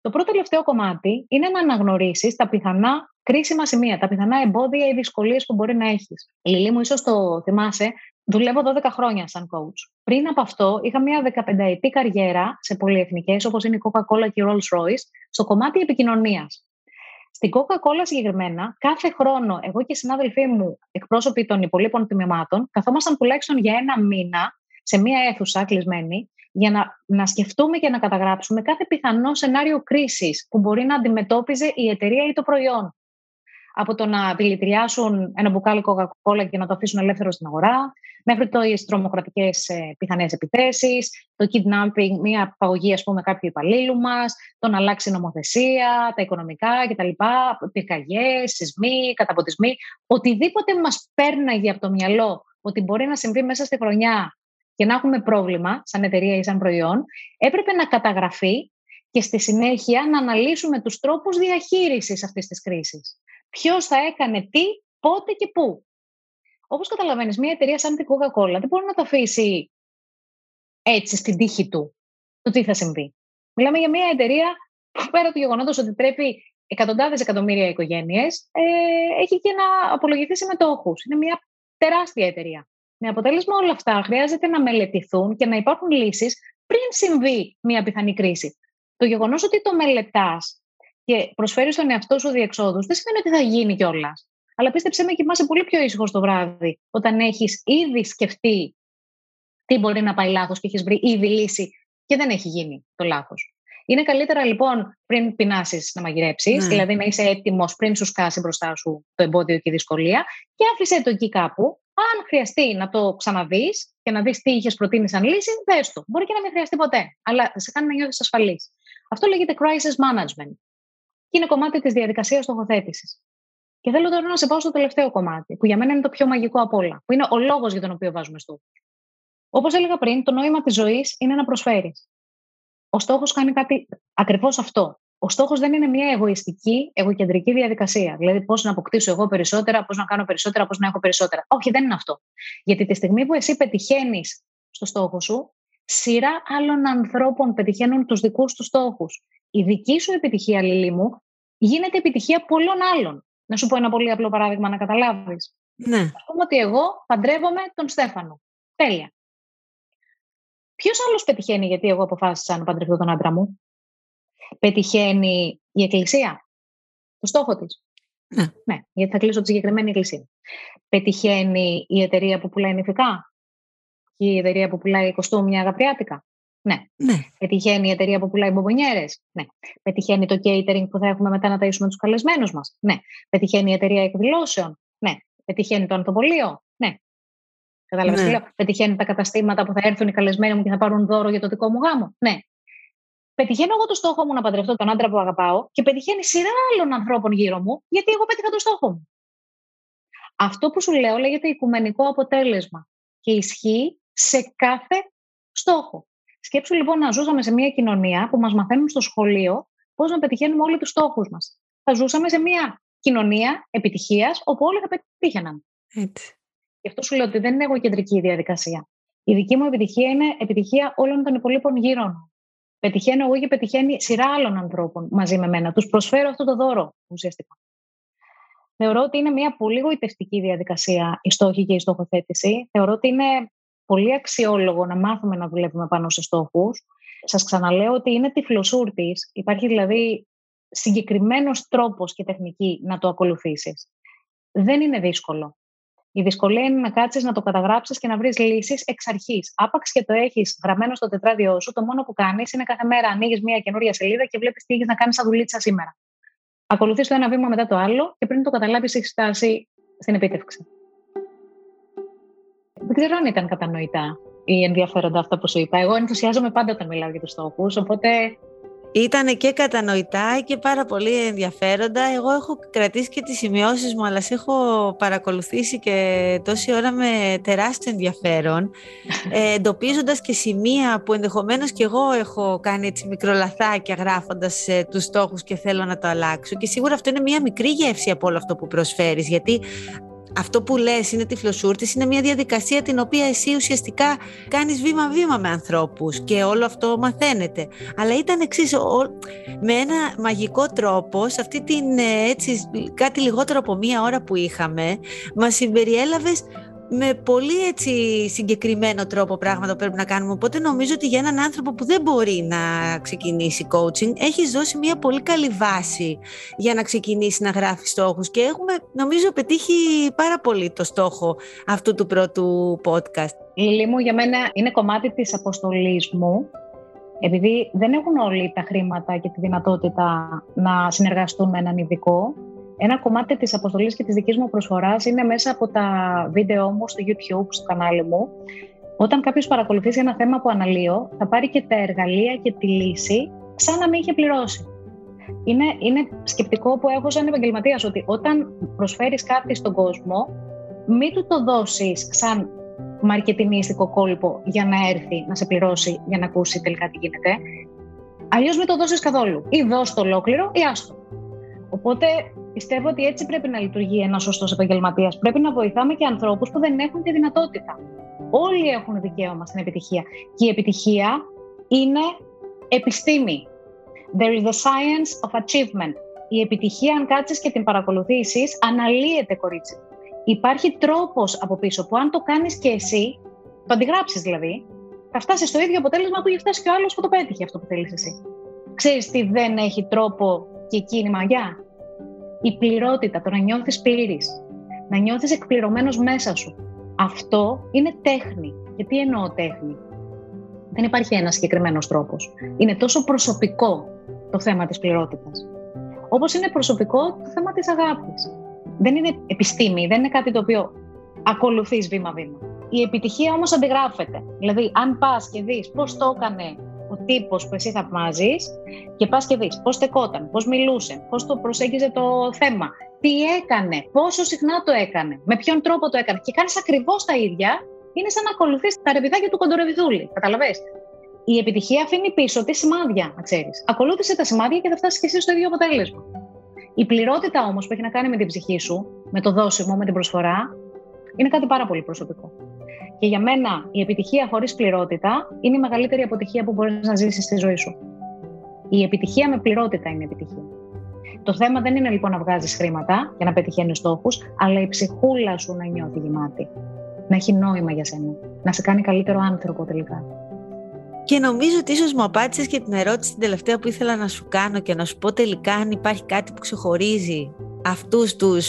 Το πρώτο τελευταίο κομμάτι είναι να αναγνωρίσεις τα πιθανά κρίσιμα σημεία, τα πιθανά εμπόδια ή δυσκολίες που μπορεί να έχεις. Η Λιλή μου, ίσως το θυμάσαι, δουλεύω 12 χρόνια σαν coach. Πριν από αυτό, είχα μια 15 ετή καριέρα σε πολυεθνικές όπως είναι η Coca-Cola και η Rolls Royce στο κομμάτι επικοινωνίας. Στην Coca-Cola συγκεκριμένα, κάθε χρόνο, εγώ και οι συνάδελφοί μου, εκπρόσωποι των υπολείπων τμήματων, καθόμασταν τουλάχιστον για ένα μήνα σε μία αίθουσα κλεισμένη για να, να σκεφτούμε και να καταγράψουμε κάθε πιθανό σενάριο κρίσης που μπορεί να αντιμετώπιζε η εταιρεία ή το προϊόν. Από το να δηλητηριάσουν ένα μπουκάλι Coca-Cola και να το αφήσουν ελεύθερο στην αγορά, μέχρι το οι τρομοκρατικές ε, πιθανές επιθέσεις, το kidnapping, μια απαγωγή ας πούμε, κάποιου υπαλλήλου μας, το να αλλάξει νομοθεσία, τα οικονομικά κτλ. Πυρκαγιές, σεισμοί, καταποτισμοί. Οτιδήποτε μας πέρναγε από το μυαλό ότι μπορεί να συμβεί μέσα στη χρονιά και να έχουμε πρόβλημα, σαν εταιρεία ή σαν προϊόν, έπρεπε να καταγραφεί και στη συνέχεια να αναλύσουμε τους τρόπους διαχείρισης αυτής της κρίσης. Ποιος θα έκανε τι, πότε και πού. Όπως καταλαβαίνεις, μια εταιρεία σαν την Coca-Cola δεν μπορεί να το αφήσει έτσι στην τύχη του το τι θα συμβεί. Μιλάμε για μια εταιρεία που πέρα του γεγονότος ότι πρέπει εκατοντάδες εκατομμύρια οικογένειες, ε, έχει και να απολογηθεί συμμετόχους. Είναι μια τεράστια εταιρεία. Με αποτέλεσμα όλα αυτά χρειάζεται να μελετηθούν και να υπάρχουν λύσεις πριν συμβεί μια πιθανή κρίση. Το γεγονός ότι το μελετάς και προσφέρεις στον εαυτό σου διεξόδους δεν σημαίνει ότι θα γίνει κιόλας. Αλλά πίστεψέ με, κοιμάσαι πολύ πιο ήσυχο το βράδυ όταν έχεις ήδη σκεφτεί τι μπορεί να πάει λάθος και έχεις βρει ήδη λύση και δεν έχει γίνει το λάθος. Είναι καλύτερα λοιπόν πριν πεινάσεις να μαγειρέψεις, ναι. δηλαδή να είσαι έτοιμος πριν σου σκάσει μπροστά σου το εμπόδιο και η δυσκολία και άφησε το εκεί κάπου αν χρειαστεί να το ξαναδεί και να δεις τι είχες προτείνει σαν λύση, δες το. Μπορεί και να μην χρειαστεί ποτέ, αλλά σε κάνει να νιώθεις ασφαλής. Αυτό λέγεται crisis management. Και είναι κομμάτι της διαδικασίας στοχοθέτησης. Και θέλω τώρα να σε πάω στο τελευταίο κομμάτι, που για μένα είναι το πιο μαγικό από όλα, που είναι ο λόγος για τον οποίο βάζουμε στόχο. Όπως έλεγα πριν, το νόημα της ζωής είναι να προσφέρεις. Ο στόχος κάνει κάτι ακριβώς αυτό. Ο στόχος δεν είναι μια εγωιστική, εγωκεντρική διαδικασία. Δηλαδή, πώς να αποκτήσω εγώ περισσότερα, πώς να κάνω περισσότερα, πώς να έχω περισσότερα. Όχι, δεν είναι αυτό. Γιατί τη στιγμή που εσύ πετυχαίνεις στο στόχο σου, σειρά άλλων ανθρώπων πετυχαίνουν τους δικούς τους στόχους. Η δική σου επιτυχία, Λίλη μου, γίνεται επιτυχία πολλών άλλων. Να σου πω ένα πολύ απλό παράδειγμα να καταλάβεις. Ναι. Α πούμε ότι εγώ παντρεύομαι τον Στέφανο. Τέλεια. Ποιος άλλος πετυχαίνει γιατί εγώ αποφάσισα να παντρευτώ τον άντρα μου; Πετυχαίνει η Εκκλησία, το στόχο της; Ναι. ναι, γιατί θα κλείσω τη συγκεκριμένη Εκκλησία. Πετυχαίνει η εταιρεία που πουλάει νηφικά; Και η εταιρεία που πουλάει κοστούμια αγαπριάτικα. Ναι. ναι. Πετυχαίνει η εταιρεία που πουλάει μπομπονιέρε. Ναι. Πετυχαίνει το catering που θα έχουμε μετά να ταΐσουμε τους καλεσμένους μας. Ναι. Πετυχαίνει η εταιρεία εκδηλώσεων. Ναι. Πετυχαίνει το ανθοπολείο. Ναι. Κατάλαβες ναι. Πετυχαίνει τα καταστήματα που θα έρθουν οι καλεσμένοι μου και θα πάρουν δώρο για το δικό μου γάμο. Ναι πετυχαίνω εγώ το στόχο μου να παντρευτώ τον άντρα που αγαπάω και πετυχαίνει σειρά άλλων ανθρώπων γύρω μου, γιατί εγώ πέτυχα το στόχο μου. Αυτό που σου λέω λέγεται οικουμενικό αποτέλεσμα και ισχύει σε κάθε στόχο. Σκέψου λοιπόν να ζούσαμε σε μια κοινωνία που μας μαθαίνουν στο σχολείο πώς να πετυχαίνουμε όλοι τους στόχους μας. Θα ζούσαμε σε μια κοινωνία επιτυχίας όπου όλοι θα πετύχαιναν. Έτσι. Γι' αυτό σου λέω ότι δεν είναι εγωκεντρική η διαδικασία. Η δική μου επιτυχία είναι επιτυχία όλων των υπολείπων γύρω Πετυχαίνω εγώ και πετυχαίνει σειρά άλλων ανθρώπων μαζί με μένα. Τους προσφέρω αυτό το δώρο ουσιαστικά. Θεωρώ ότι είναι μια πολύ γοητευτική διαδικασία η στόχη και η στοχοθέτηση. Θεωρώ ότι είναι πολύ αξιόλογο να μάθουμε να δουλεύουμε πάνω σε στόχους. Σας ξαναλέω ότι είναι τυφλοσούρτη. Υπάρχει δηλαδή συγκεκριμένος τρόπος και τεχνική να το ακολουθήσεις. Δεν είναι δύσκολο. Η δυσκολία είναι να κάτσεις να το καταγράψεις και να βρεις λύσεις εξ αρχής. Άπαξ και το έχεις γραμμένο στο τετράδιό σου, το μόνο που κάνεις είναι κάθε μέρα ανοίγεις μια καινούρια σελίδα και βλέπεις τι έχεις να κάνεις σαν δουλίτσα σήμερα. Ακολουθείς το ένα βήμα μετά το άλλο και πριν το καταλάβεις, έχεις φτάσει στην επίτευξη. Δεν ξέρω αν ήταν κατανοητά ή ενδιαφέροντα αυτά που σου είπα. Εγώ ενθουσιάζομαι πάντα όταν μιλάω για τους στόχους, οπότε Ήταν και κατανοητά και πάρα πολύ ενδιαφέροντα. Εγώ έχω κρατήσει και τις σημειώσεις μου, αλλά σε έχω παρακολουθήσει και τόση ώρα με τεράστιο ενδιαφέρον, ε, εντοπίζοντας και σημεία που ενδεχομένως και εγώ έχω κάνει έτσι μικρολαθάκια γράφοντας ε, τους στόχους και θέλω να το αλλάξω. Και σίγουρα αυτό είναι μια μικρή γεύση από όλο αυτό που προσφέρεις, γιατί αυτό που λες είναι τυφλοσούρτης, είναι μια διαδικασία την οποία εσύ ουσιαστικά κάνεις βήμα-βήμα με ανθρώπους και όλο αυτό μαθαίνεται. Αλλά ήταν εξής με ένα μαγικό τρόπο, σε αυτή την ε, έτσι, κάτι λιγότερο από μία ώρα που είχαμε, μας συμπεριέλαβες με πολύ έτσι συγκεκριμένο τρόπο πράγματα που πρέπει να κάνουμε. Οπότε νομίζω ότι για έναν άνθρωπο που δεν μπορεί να ξεκινήσει coaching, έχεις δώσει μια πολύ καλή βάση για να ξεκινήσει να γράφεις στόχους και έχουμε νομίζω πετύχει πάρα πολύ το στόχο αυτού του πρώτου podcast. Λίλη μου, για μένα είναι κομμάτι της αποστολής μου επειδή δεν έχουν όλοι τα χρήματα και τη δυνατότητα να συνεργαστούν με έναν ειδικό, ένα κομμάτι της αποστολής και της δικής μου προσφοράς είναι μέσα από τα βίντεο μου στο YouTube, στο κανάλι μου. Όταν κάποιος παρακολουθήσει ένα θέμα που αναλύω, θα πάρει και τα εργαλεία και τη λύση σαν να μην είχε πληρώσει. Είναι, είναι σκεπτικό που έχω σαν επαγγελματίας ότι όταν προσφέρεις κάτι στον κόσμο, μην του το δώσεις σαν μαρκετινίστικο κόλπο για να έρθει να σε πληρώσει για να ακούσει τελικά τι γίνεται. Αλλιώς μην το δώσεις καθόλου. Ή δώσ' το ολόκληρο ή άστο. Οπότε πιστεύω ότι έτσι πρέπει να λειτουργεί ένας σωστός επαγγελματίας. Πρέπει να βοηθάμε και ανθρώπους που δεν έχουν τη δυνατότητα. Όλοι έχουν δικαίωμα στην επιτυχία. Και η επιτυχία είναι επιστήμη. There is the science of achievement. Η επιτυχία, αν κάτσεις και την παρακολουθήσεις, αναλύεται, κορίτσι. Υπάρχει τρόπος από πίσω που αν το κάνεις και εσύ, το αντιγράψεις δηλαδή, θα φτάσεις στο ίδιο αποτέλεσμα που έχει φτάσει και ο άλλος που το πέτυχε αυτό που θέλεις εσύ. Ξέρεις τι δεν έχει τρόπο και εκείνη η μαγιά; Η πληρότητα, το να νιώθεις πλήρης, να νιώθεις εκπληρωμένος μέσα σου. Αυτό είναι τέχνη. Και τι εννοώ τέχνη; Δεν υπάρχει ένας συγκεκριμένος τρόπος. Είναι τόσο προσωπικό το θέμα της πληρότητας. Όπως είναι προσωπικό το θέμα της αγάπης. Δεν είναι επιστήμη, δεν είναι κάτι το οποίο ακολουθείς βήμα-βήμα. Η επιτυχία όμως αντιγράφεται. Δηλαδή, αν πας και δεις πώς το έκανε ο τύπος που εσύ θαυμάζεις και πας και δεις πώς στεκόταν, πώς μιλούσε, πώς το προσέγγιζε το θέμα, τι έκανε, πόσο συχνά το έκανε, με ποιον τρόπο το έκανε και κάνεις ακριβώς τα ίδια, είναι σαν να ακολουθείς τα ρεπιδάκια του κοντορεβιδούλη. Καταλαβέ. Η επιτυχία αφήνει πίσω τη σημάδια, να ξέρεις. Ακολούθησε τα σημάδια και θα φτάσεις και εσύ στο ίδιο αποτέλεσμα. Η πληρότητα όμως που έχει να κάνει με την ψυχή σου, με το δώσιμο, με την προσφορά, είναι κάτι πάρα πολύ προσωπικό. Και για μένα η επιτυχία χωρίς πληρότητα είναι η μεγαλύτερη αποτυχία που μπορείς να ζήσεις στη ζωή σου. Η επιτυχία με πληρότητα είναι επιτυχία. Το θέμα δεν είναι λοιπόν να βγάζεις χρήματα για να πετυχαίνεις στόχους, αλλά η ψυχούλα σου να νιώθει γεμάτη. Να έχει νόημα για σένα. Να σε κάνει καλύτερο άνθρωπο τελικά. Και νομίζω ότι ίσως μου απάντησες και την ερώτηση την τελευταία που ήθελα να σου κάνω και να σου πω τελικά αν υπάρχει κάτι που ξεχωρίζει αυτούς τους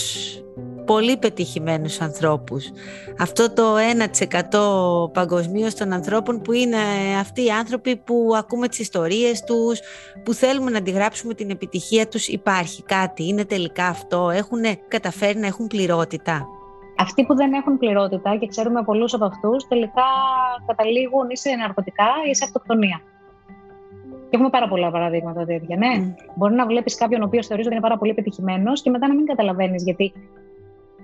πολύ πετυχημένους ανθρώπους. Αυτό το 1% παγκοσμίως των ανθρώπων που είναι αυτοί οι άνθρωποι που ακούμε τις ιστορίες τους, που θέλουμε να αντιγράψουμε την επιτυχία τους, υπάρχει κάτι, είναι τελικά αυτό, έχουν καταφέρει να έχουν πληρότητα. Αυτοί που δεν έχουν πληρότητα και ξέρουμε πολλούς από αυτούς, τελικά καταλήγουν ή σε ναρκωτικά ή σε αυτοκτονία. Και έχουμε πάρα πολλά παραδείγματα τέτοια. Ναι, mm. μπορεί να βλέπεις κάποιον ο οποίος θεωρείς ότι είναι πάρα πολύ πετυχημένος και μετά να μην καταλαβαίνεις γιατί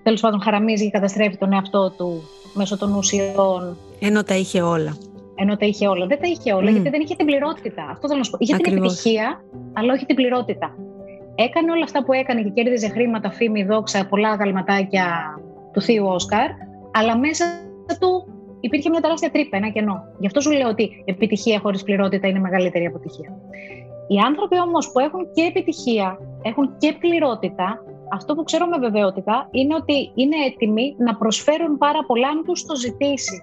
τέλος πάντων χαραμίζει και καταστρέφει τον εαυτό του μέσω των ουσιών. Ενώ τα είχε όλα. Ενώ τα είχε όλα. Δεν τα είχε όλα, γιατί δεν είχε την πληρότητα. Αυτό θέλω να σου πω. Είχε την επιτυχία, αλλά όχι την πληρότητα. Έκανε όλα αυτά που έκανε και κέρδιζε χρήματα, φήμη, δόξα, πολλά αγαλματάκια του θείου Όσκαρ, αλλά μέσα του υπήρχε μια τεράστια τρύπα, ένα κενό. Γι' αυτό σου λέω ότι επιτυχία χωρίς πληρότητα είναι μεγαλύτερη αποτυχία. Οι άνθρωποι όμως που έχουν και επιτυχία, έχουν και πληρότητα, αυτό που ξέρω με βεβαιότητα είναι ότι είναι έτοιμοι να προσφέρουν πάρα πολλά αν τους το ζητήσεις.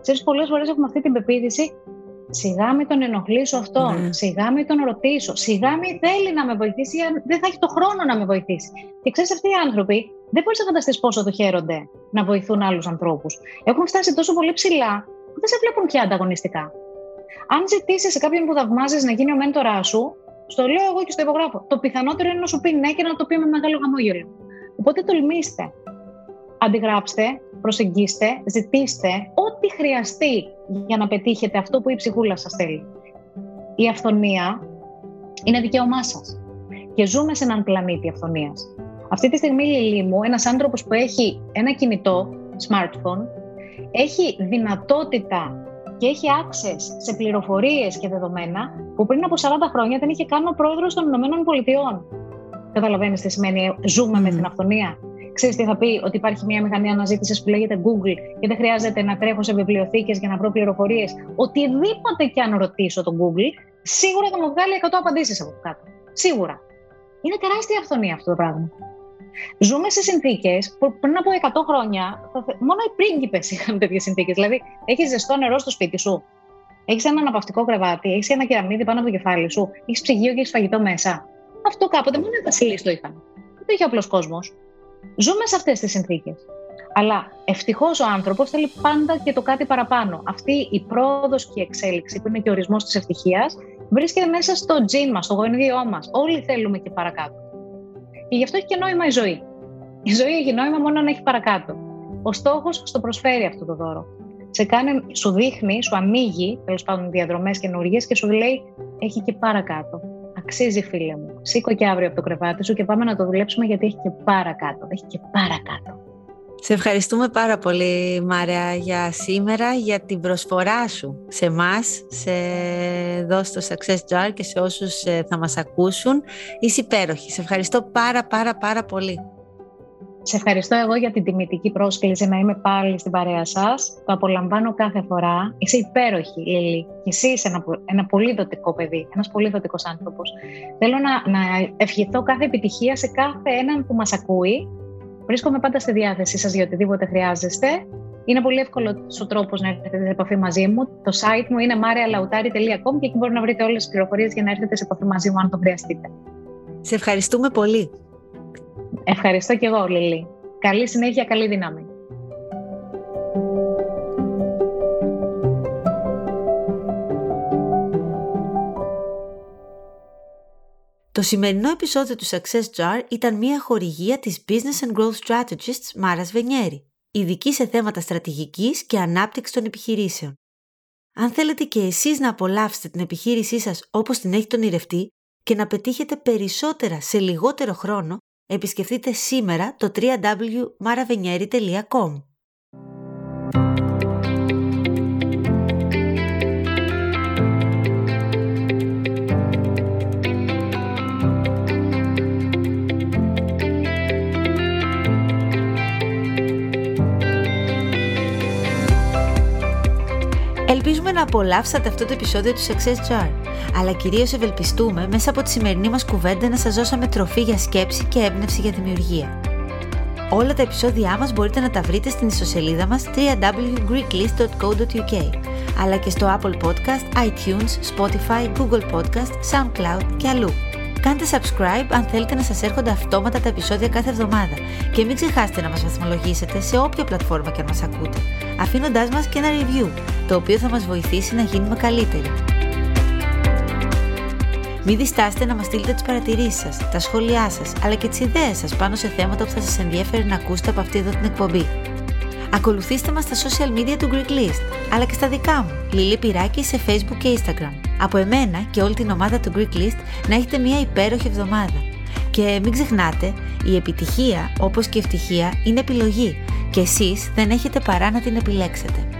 Ξέρεις, πολλές φορές έχουμε αυτή την πεποίθηση Σιγά μην τον ενοχλήσω αυτόν, ναι. σιγά μην τον ρωτήσω, σιγά μην θέλει να με βοηθήσει, δεν θα έχει το χρόνο να με βοηθήσει. Και ξέρεις, αυτοί οι άνθρωποι δεν μπορείς να φανταστείς πόσο το χαίρονται να βοηθούν άλλους ανθρώπους. Έχουν φτάσει τόσο πολύ ψηλά που δεν σε βλέπουν πια ανταγωνιστικά. Αν ζητήσεις σε κάποιον που θαυμάζεις να γίνει ο μέντοράς σου, στο λέω εγώ και στο υπογράφω. Το πιθανότερο είναι να σου πει ναι και να το πει με μεγάλο χαμόγελο. Οπότε τολμήστε. Αντιγράψτε, προσεγγίστε, ζητήστε ό,τι χρειαστεί για να πετύχετε αυτό που η ψυχούλα σας θέλει. Η αυθονία Είναι δικαίωμά σας. Και ζούμε σε έναν πλανήτη αυθονίας. Αυτή τη στιγμή, Λιλή μου, ένας άνθρωπος που έχει ένα κινητό, smartphone, έχει δυνατότητα και έχει access σε πληροφορίες και δεδομένα που πριν από 40 χρόνια δεν είχε καν ο πρόεδρος των Ηνωμένων Πολιτειών. Καταλαβαίνεις τι σημαίνει ζούμε με την αυθονία. Ξέρεις τι θα πει, ότι υπάρχει μια μηχανή αναζήτησης που λέγεται Google και δεν χρειάζεται να τρέχω σε βιβλιοθήκες για να βρω πληροφορίες. Οτιδήποτε και αν ρωτήσω τον Google, σίγουρα θα μου βγάλει 100 απαντήσεις από κάτω. Σίγουρα. Είναι τεράστια αυθονία αυτό το πράγμα. Ζούμε σε συνθήκες που πριν από 100 χρόνια μόνο οι πρίγκιπες είχαν τέτοιες συνθήκες. Δηλαδή, έχεις ζεστό νερό στο σπίτι σου, έχεις ένα αναπαυτικό κρεβάτι, έχεις ένα κεραμίδι πάνω από το κεφάλι σου, έχεις ψυγείο και έχεις φαγητό μέσα. Αυτό κάποτε μόνο οι βασιλείς το είχαν. Δεν το είχε απλός κόσμος. Ζούμε σε αυτές τις συνθήκες. Αλλά ευτυχώς ο άνθρωπος θέλει πάντα και το κάτι παραπάνω. Αυτή η πρόοδος και η εξέλιξη, που είναι και ο ορισμός της ευτυχίας, βρίσκεται μέσα στο τζιν μας, στο γονιδίό μας. Όλοι θέλουμε και παρακάτω. Και γι' αυτό έχει και νόημα η ζωή. Η ζωή έχει νόημα μόνο αν έχει παρακάτω. Ο στόχος στο προσφέρει αυτό το δώρο. Σε κάνει, σου δείχνει, σου ανοίγει τέλος πάντων διαδρομές καινούργιες και σου λέει έχει και παρακάτω. Αξίζει, φίλε μου. Σήκω και αύριο από το κρεβάτι σου και πάμε να το δουλέψουμε γιατί έχει και παρακάτω. Έχει και παρακάτω. Σε ευχαριστούμε πάρα πολύ Μάρια για σήμερα, για την προσφορά σου σε εμάς, σε εδώ στο Success Jar και σε όσους ε, θα μας ακούσουν. Είσαι υπέροχη. Σε ευχαριστώ πάρα πάρα πάρα πολύ. Σε ευχαριστώ εγώ για την τιμητική πρόσκληση να είμαι πάλι στην παρέα σας. Το απολαμβάνω κάθε φορά. Είσαι υπέροχη, Λίλη. Και εσύ είσαι ένα, ένα πολύ δοτικό παιδί, ένας πολύ δοτικός άνθρωπος. Θέλω να, να ευχηθώ κάθε επιτυχία σε κάθε έναν που μας ακούει Βρίσκομαι πάντα στη διάθεσή σας για οτιδήποτε χρειάζεστε. Είναι πολύ εύκολο ο τρόπος να έρθετε σε επαφή μαζί μου. Το site μου είναι marialautari.com και εκεί μπορείτε να βρείτε όλες τις πληροφορίες για να έρθετε σε επαφή μαζί μου, αν το χρειαστείτε. Σε ευχαριστούμε πολύ. Ευχαριστώ και εγώ, Λίλη. Καλή συνέχεια, καλή δύναμη. Το σημερινό επεισόδιο του Success Jar ήταν μια χορηγία της Business and Growth Strategists Μάρας Βενιέρη, ειδική σε θέματα στρατηγικής και ανάπτυξης των επιχειρήσεων. Αν θέλετε και εσείς να απολαύσετε την επιχείρησή σας όπως την έχει τον ηρευτή και να πετύχετε περισσότερα σε λιγότερο χρόνο, επισκεφτείτε σήμερα το www.maravenieri.com. Ελπίζουμε να απολαύσατε αυτό το επεισόδιο του Success Jar, αλλά κυρίως ευελπιστούμε μέσα από τη σημερινή μας κουβέντα να σας δώσαμε τροφή για σκέψη και έμπνευση για δημιουργία. Όλα τα επεισόδια μας μπορείτε να τα βρείτε στην ιστοσελίδα μας www.greeklist.co.uk αλλά και στο Apple Podcast, iTunes, Spotify, Google Podcast, SoundCloud και αλλού. Κάντε subscribe αν θέλετε να σας έρχονται αυτόματα τα επεισόδια κάθε εβδομάδα και μην ξεχάσετε να μας βαθμολογήσετε σε όποια πλατφόρμα και αν μας ακούτε, αφήνοντάς μας και ένα review, το οποίο θα μας βοηθήσει να γίνουμε καλύτεροι. Μην διστάσετε να μας στείλετε τις παρατηρήσεις σας, τα σχόλιά σας, αλλά και τις ιδέες σας πάνω σε θέματα που θα σας ενδιαφέρει να ακούσετε από αυτή εδώ την εκπομπή. Ακολουθήστε μας στα social media του Greek List, αλλά και στα δικά μου, Λίλη Πυράκη σε Facebook και Instagram. Από εμένα και όλη την ομάδα του Greek List να έχετε μια υπέροχη εβδομάδα. Και μην ξεχνάτε, η επιτυχία όπως και η ευτυχία είναι επιλογή και εσείς δεν έχετε παρά να την επιλέξετε.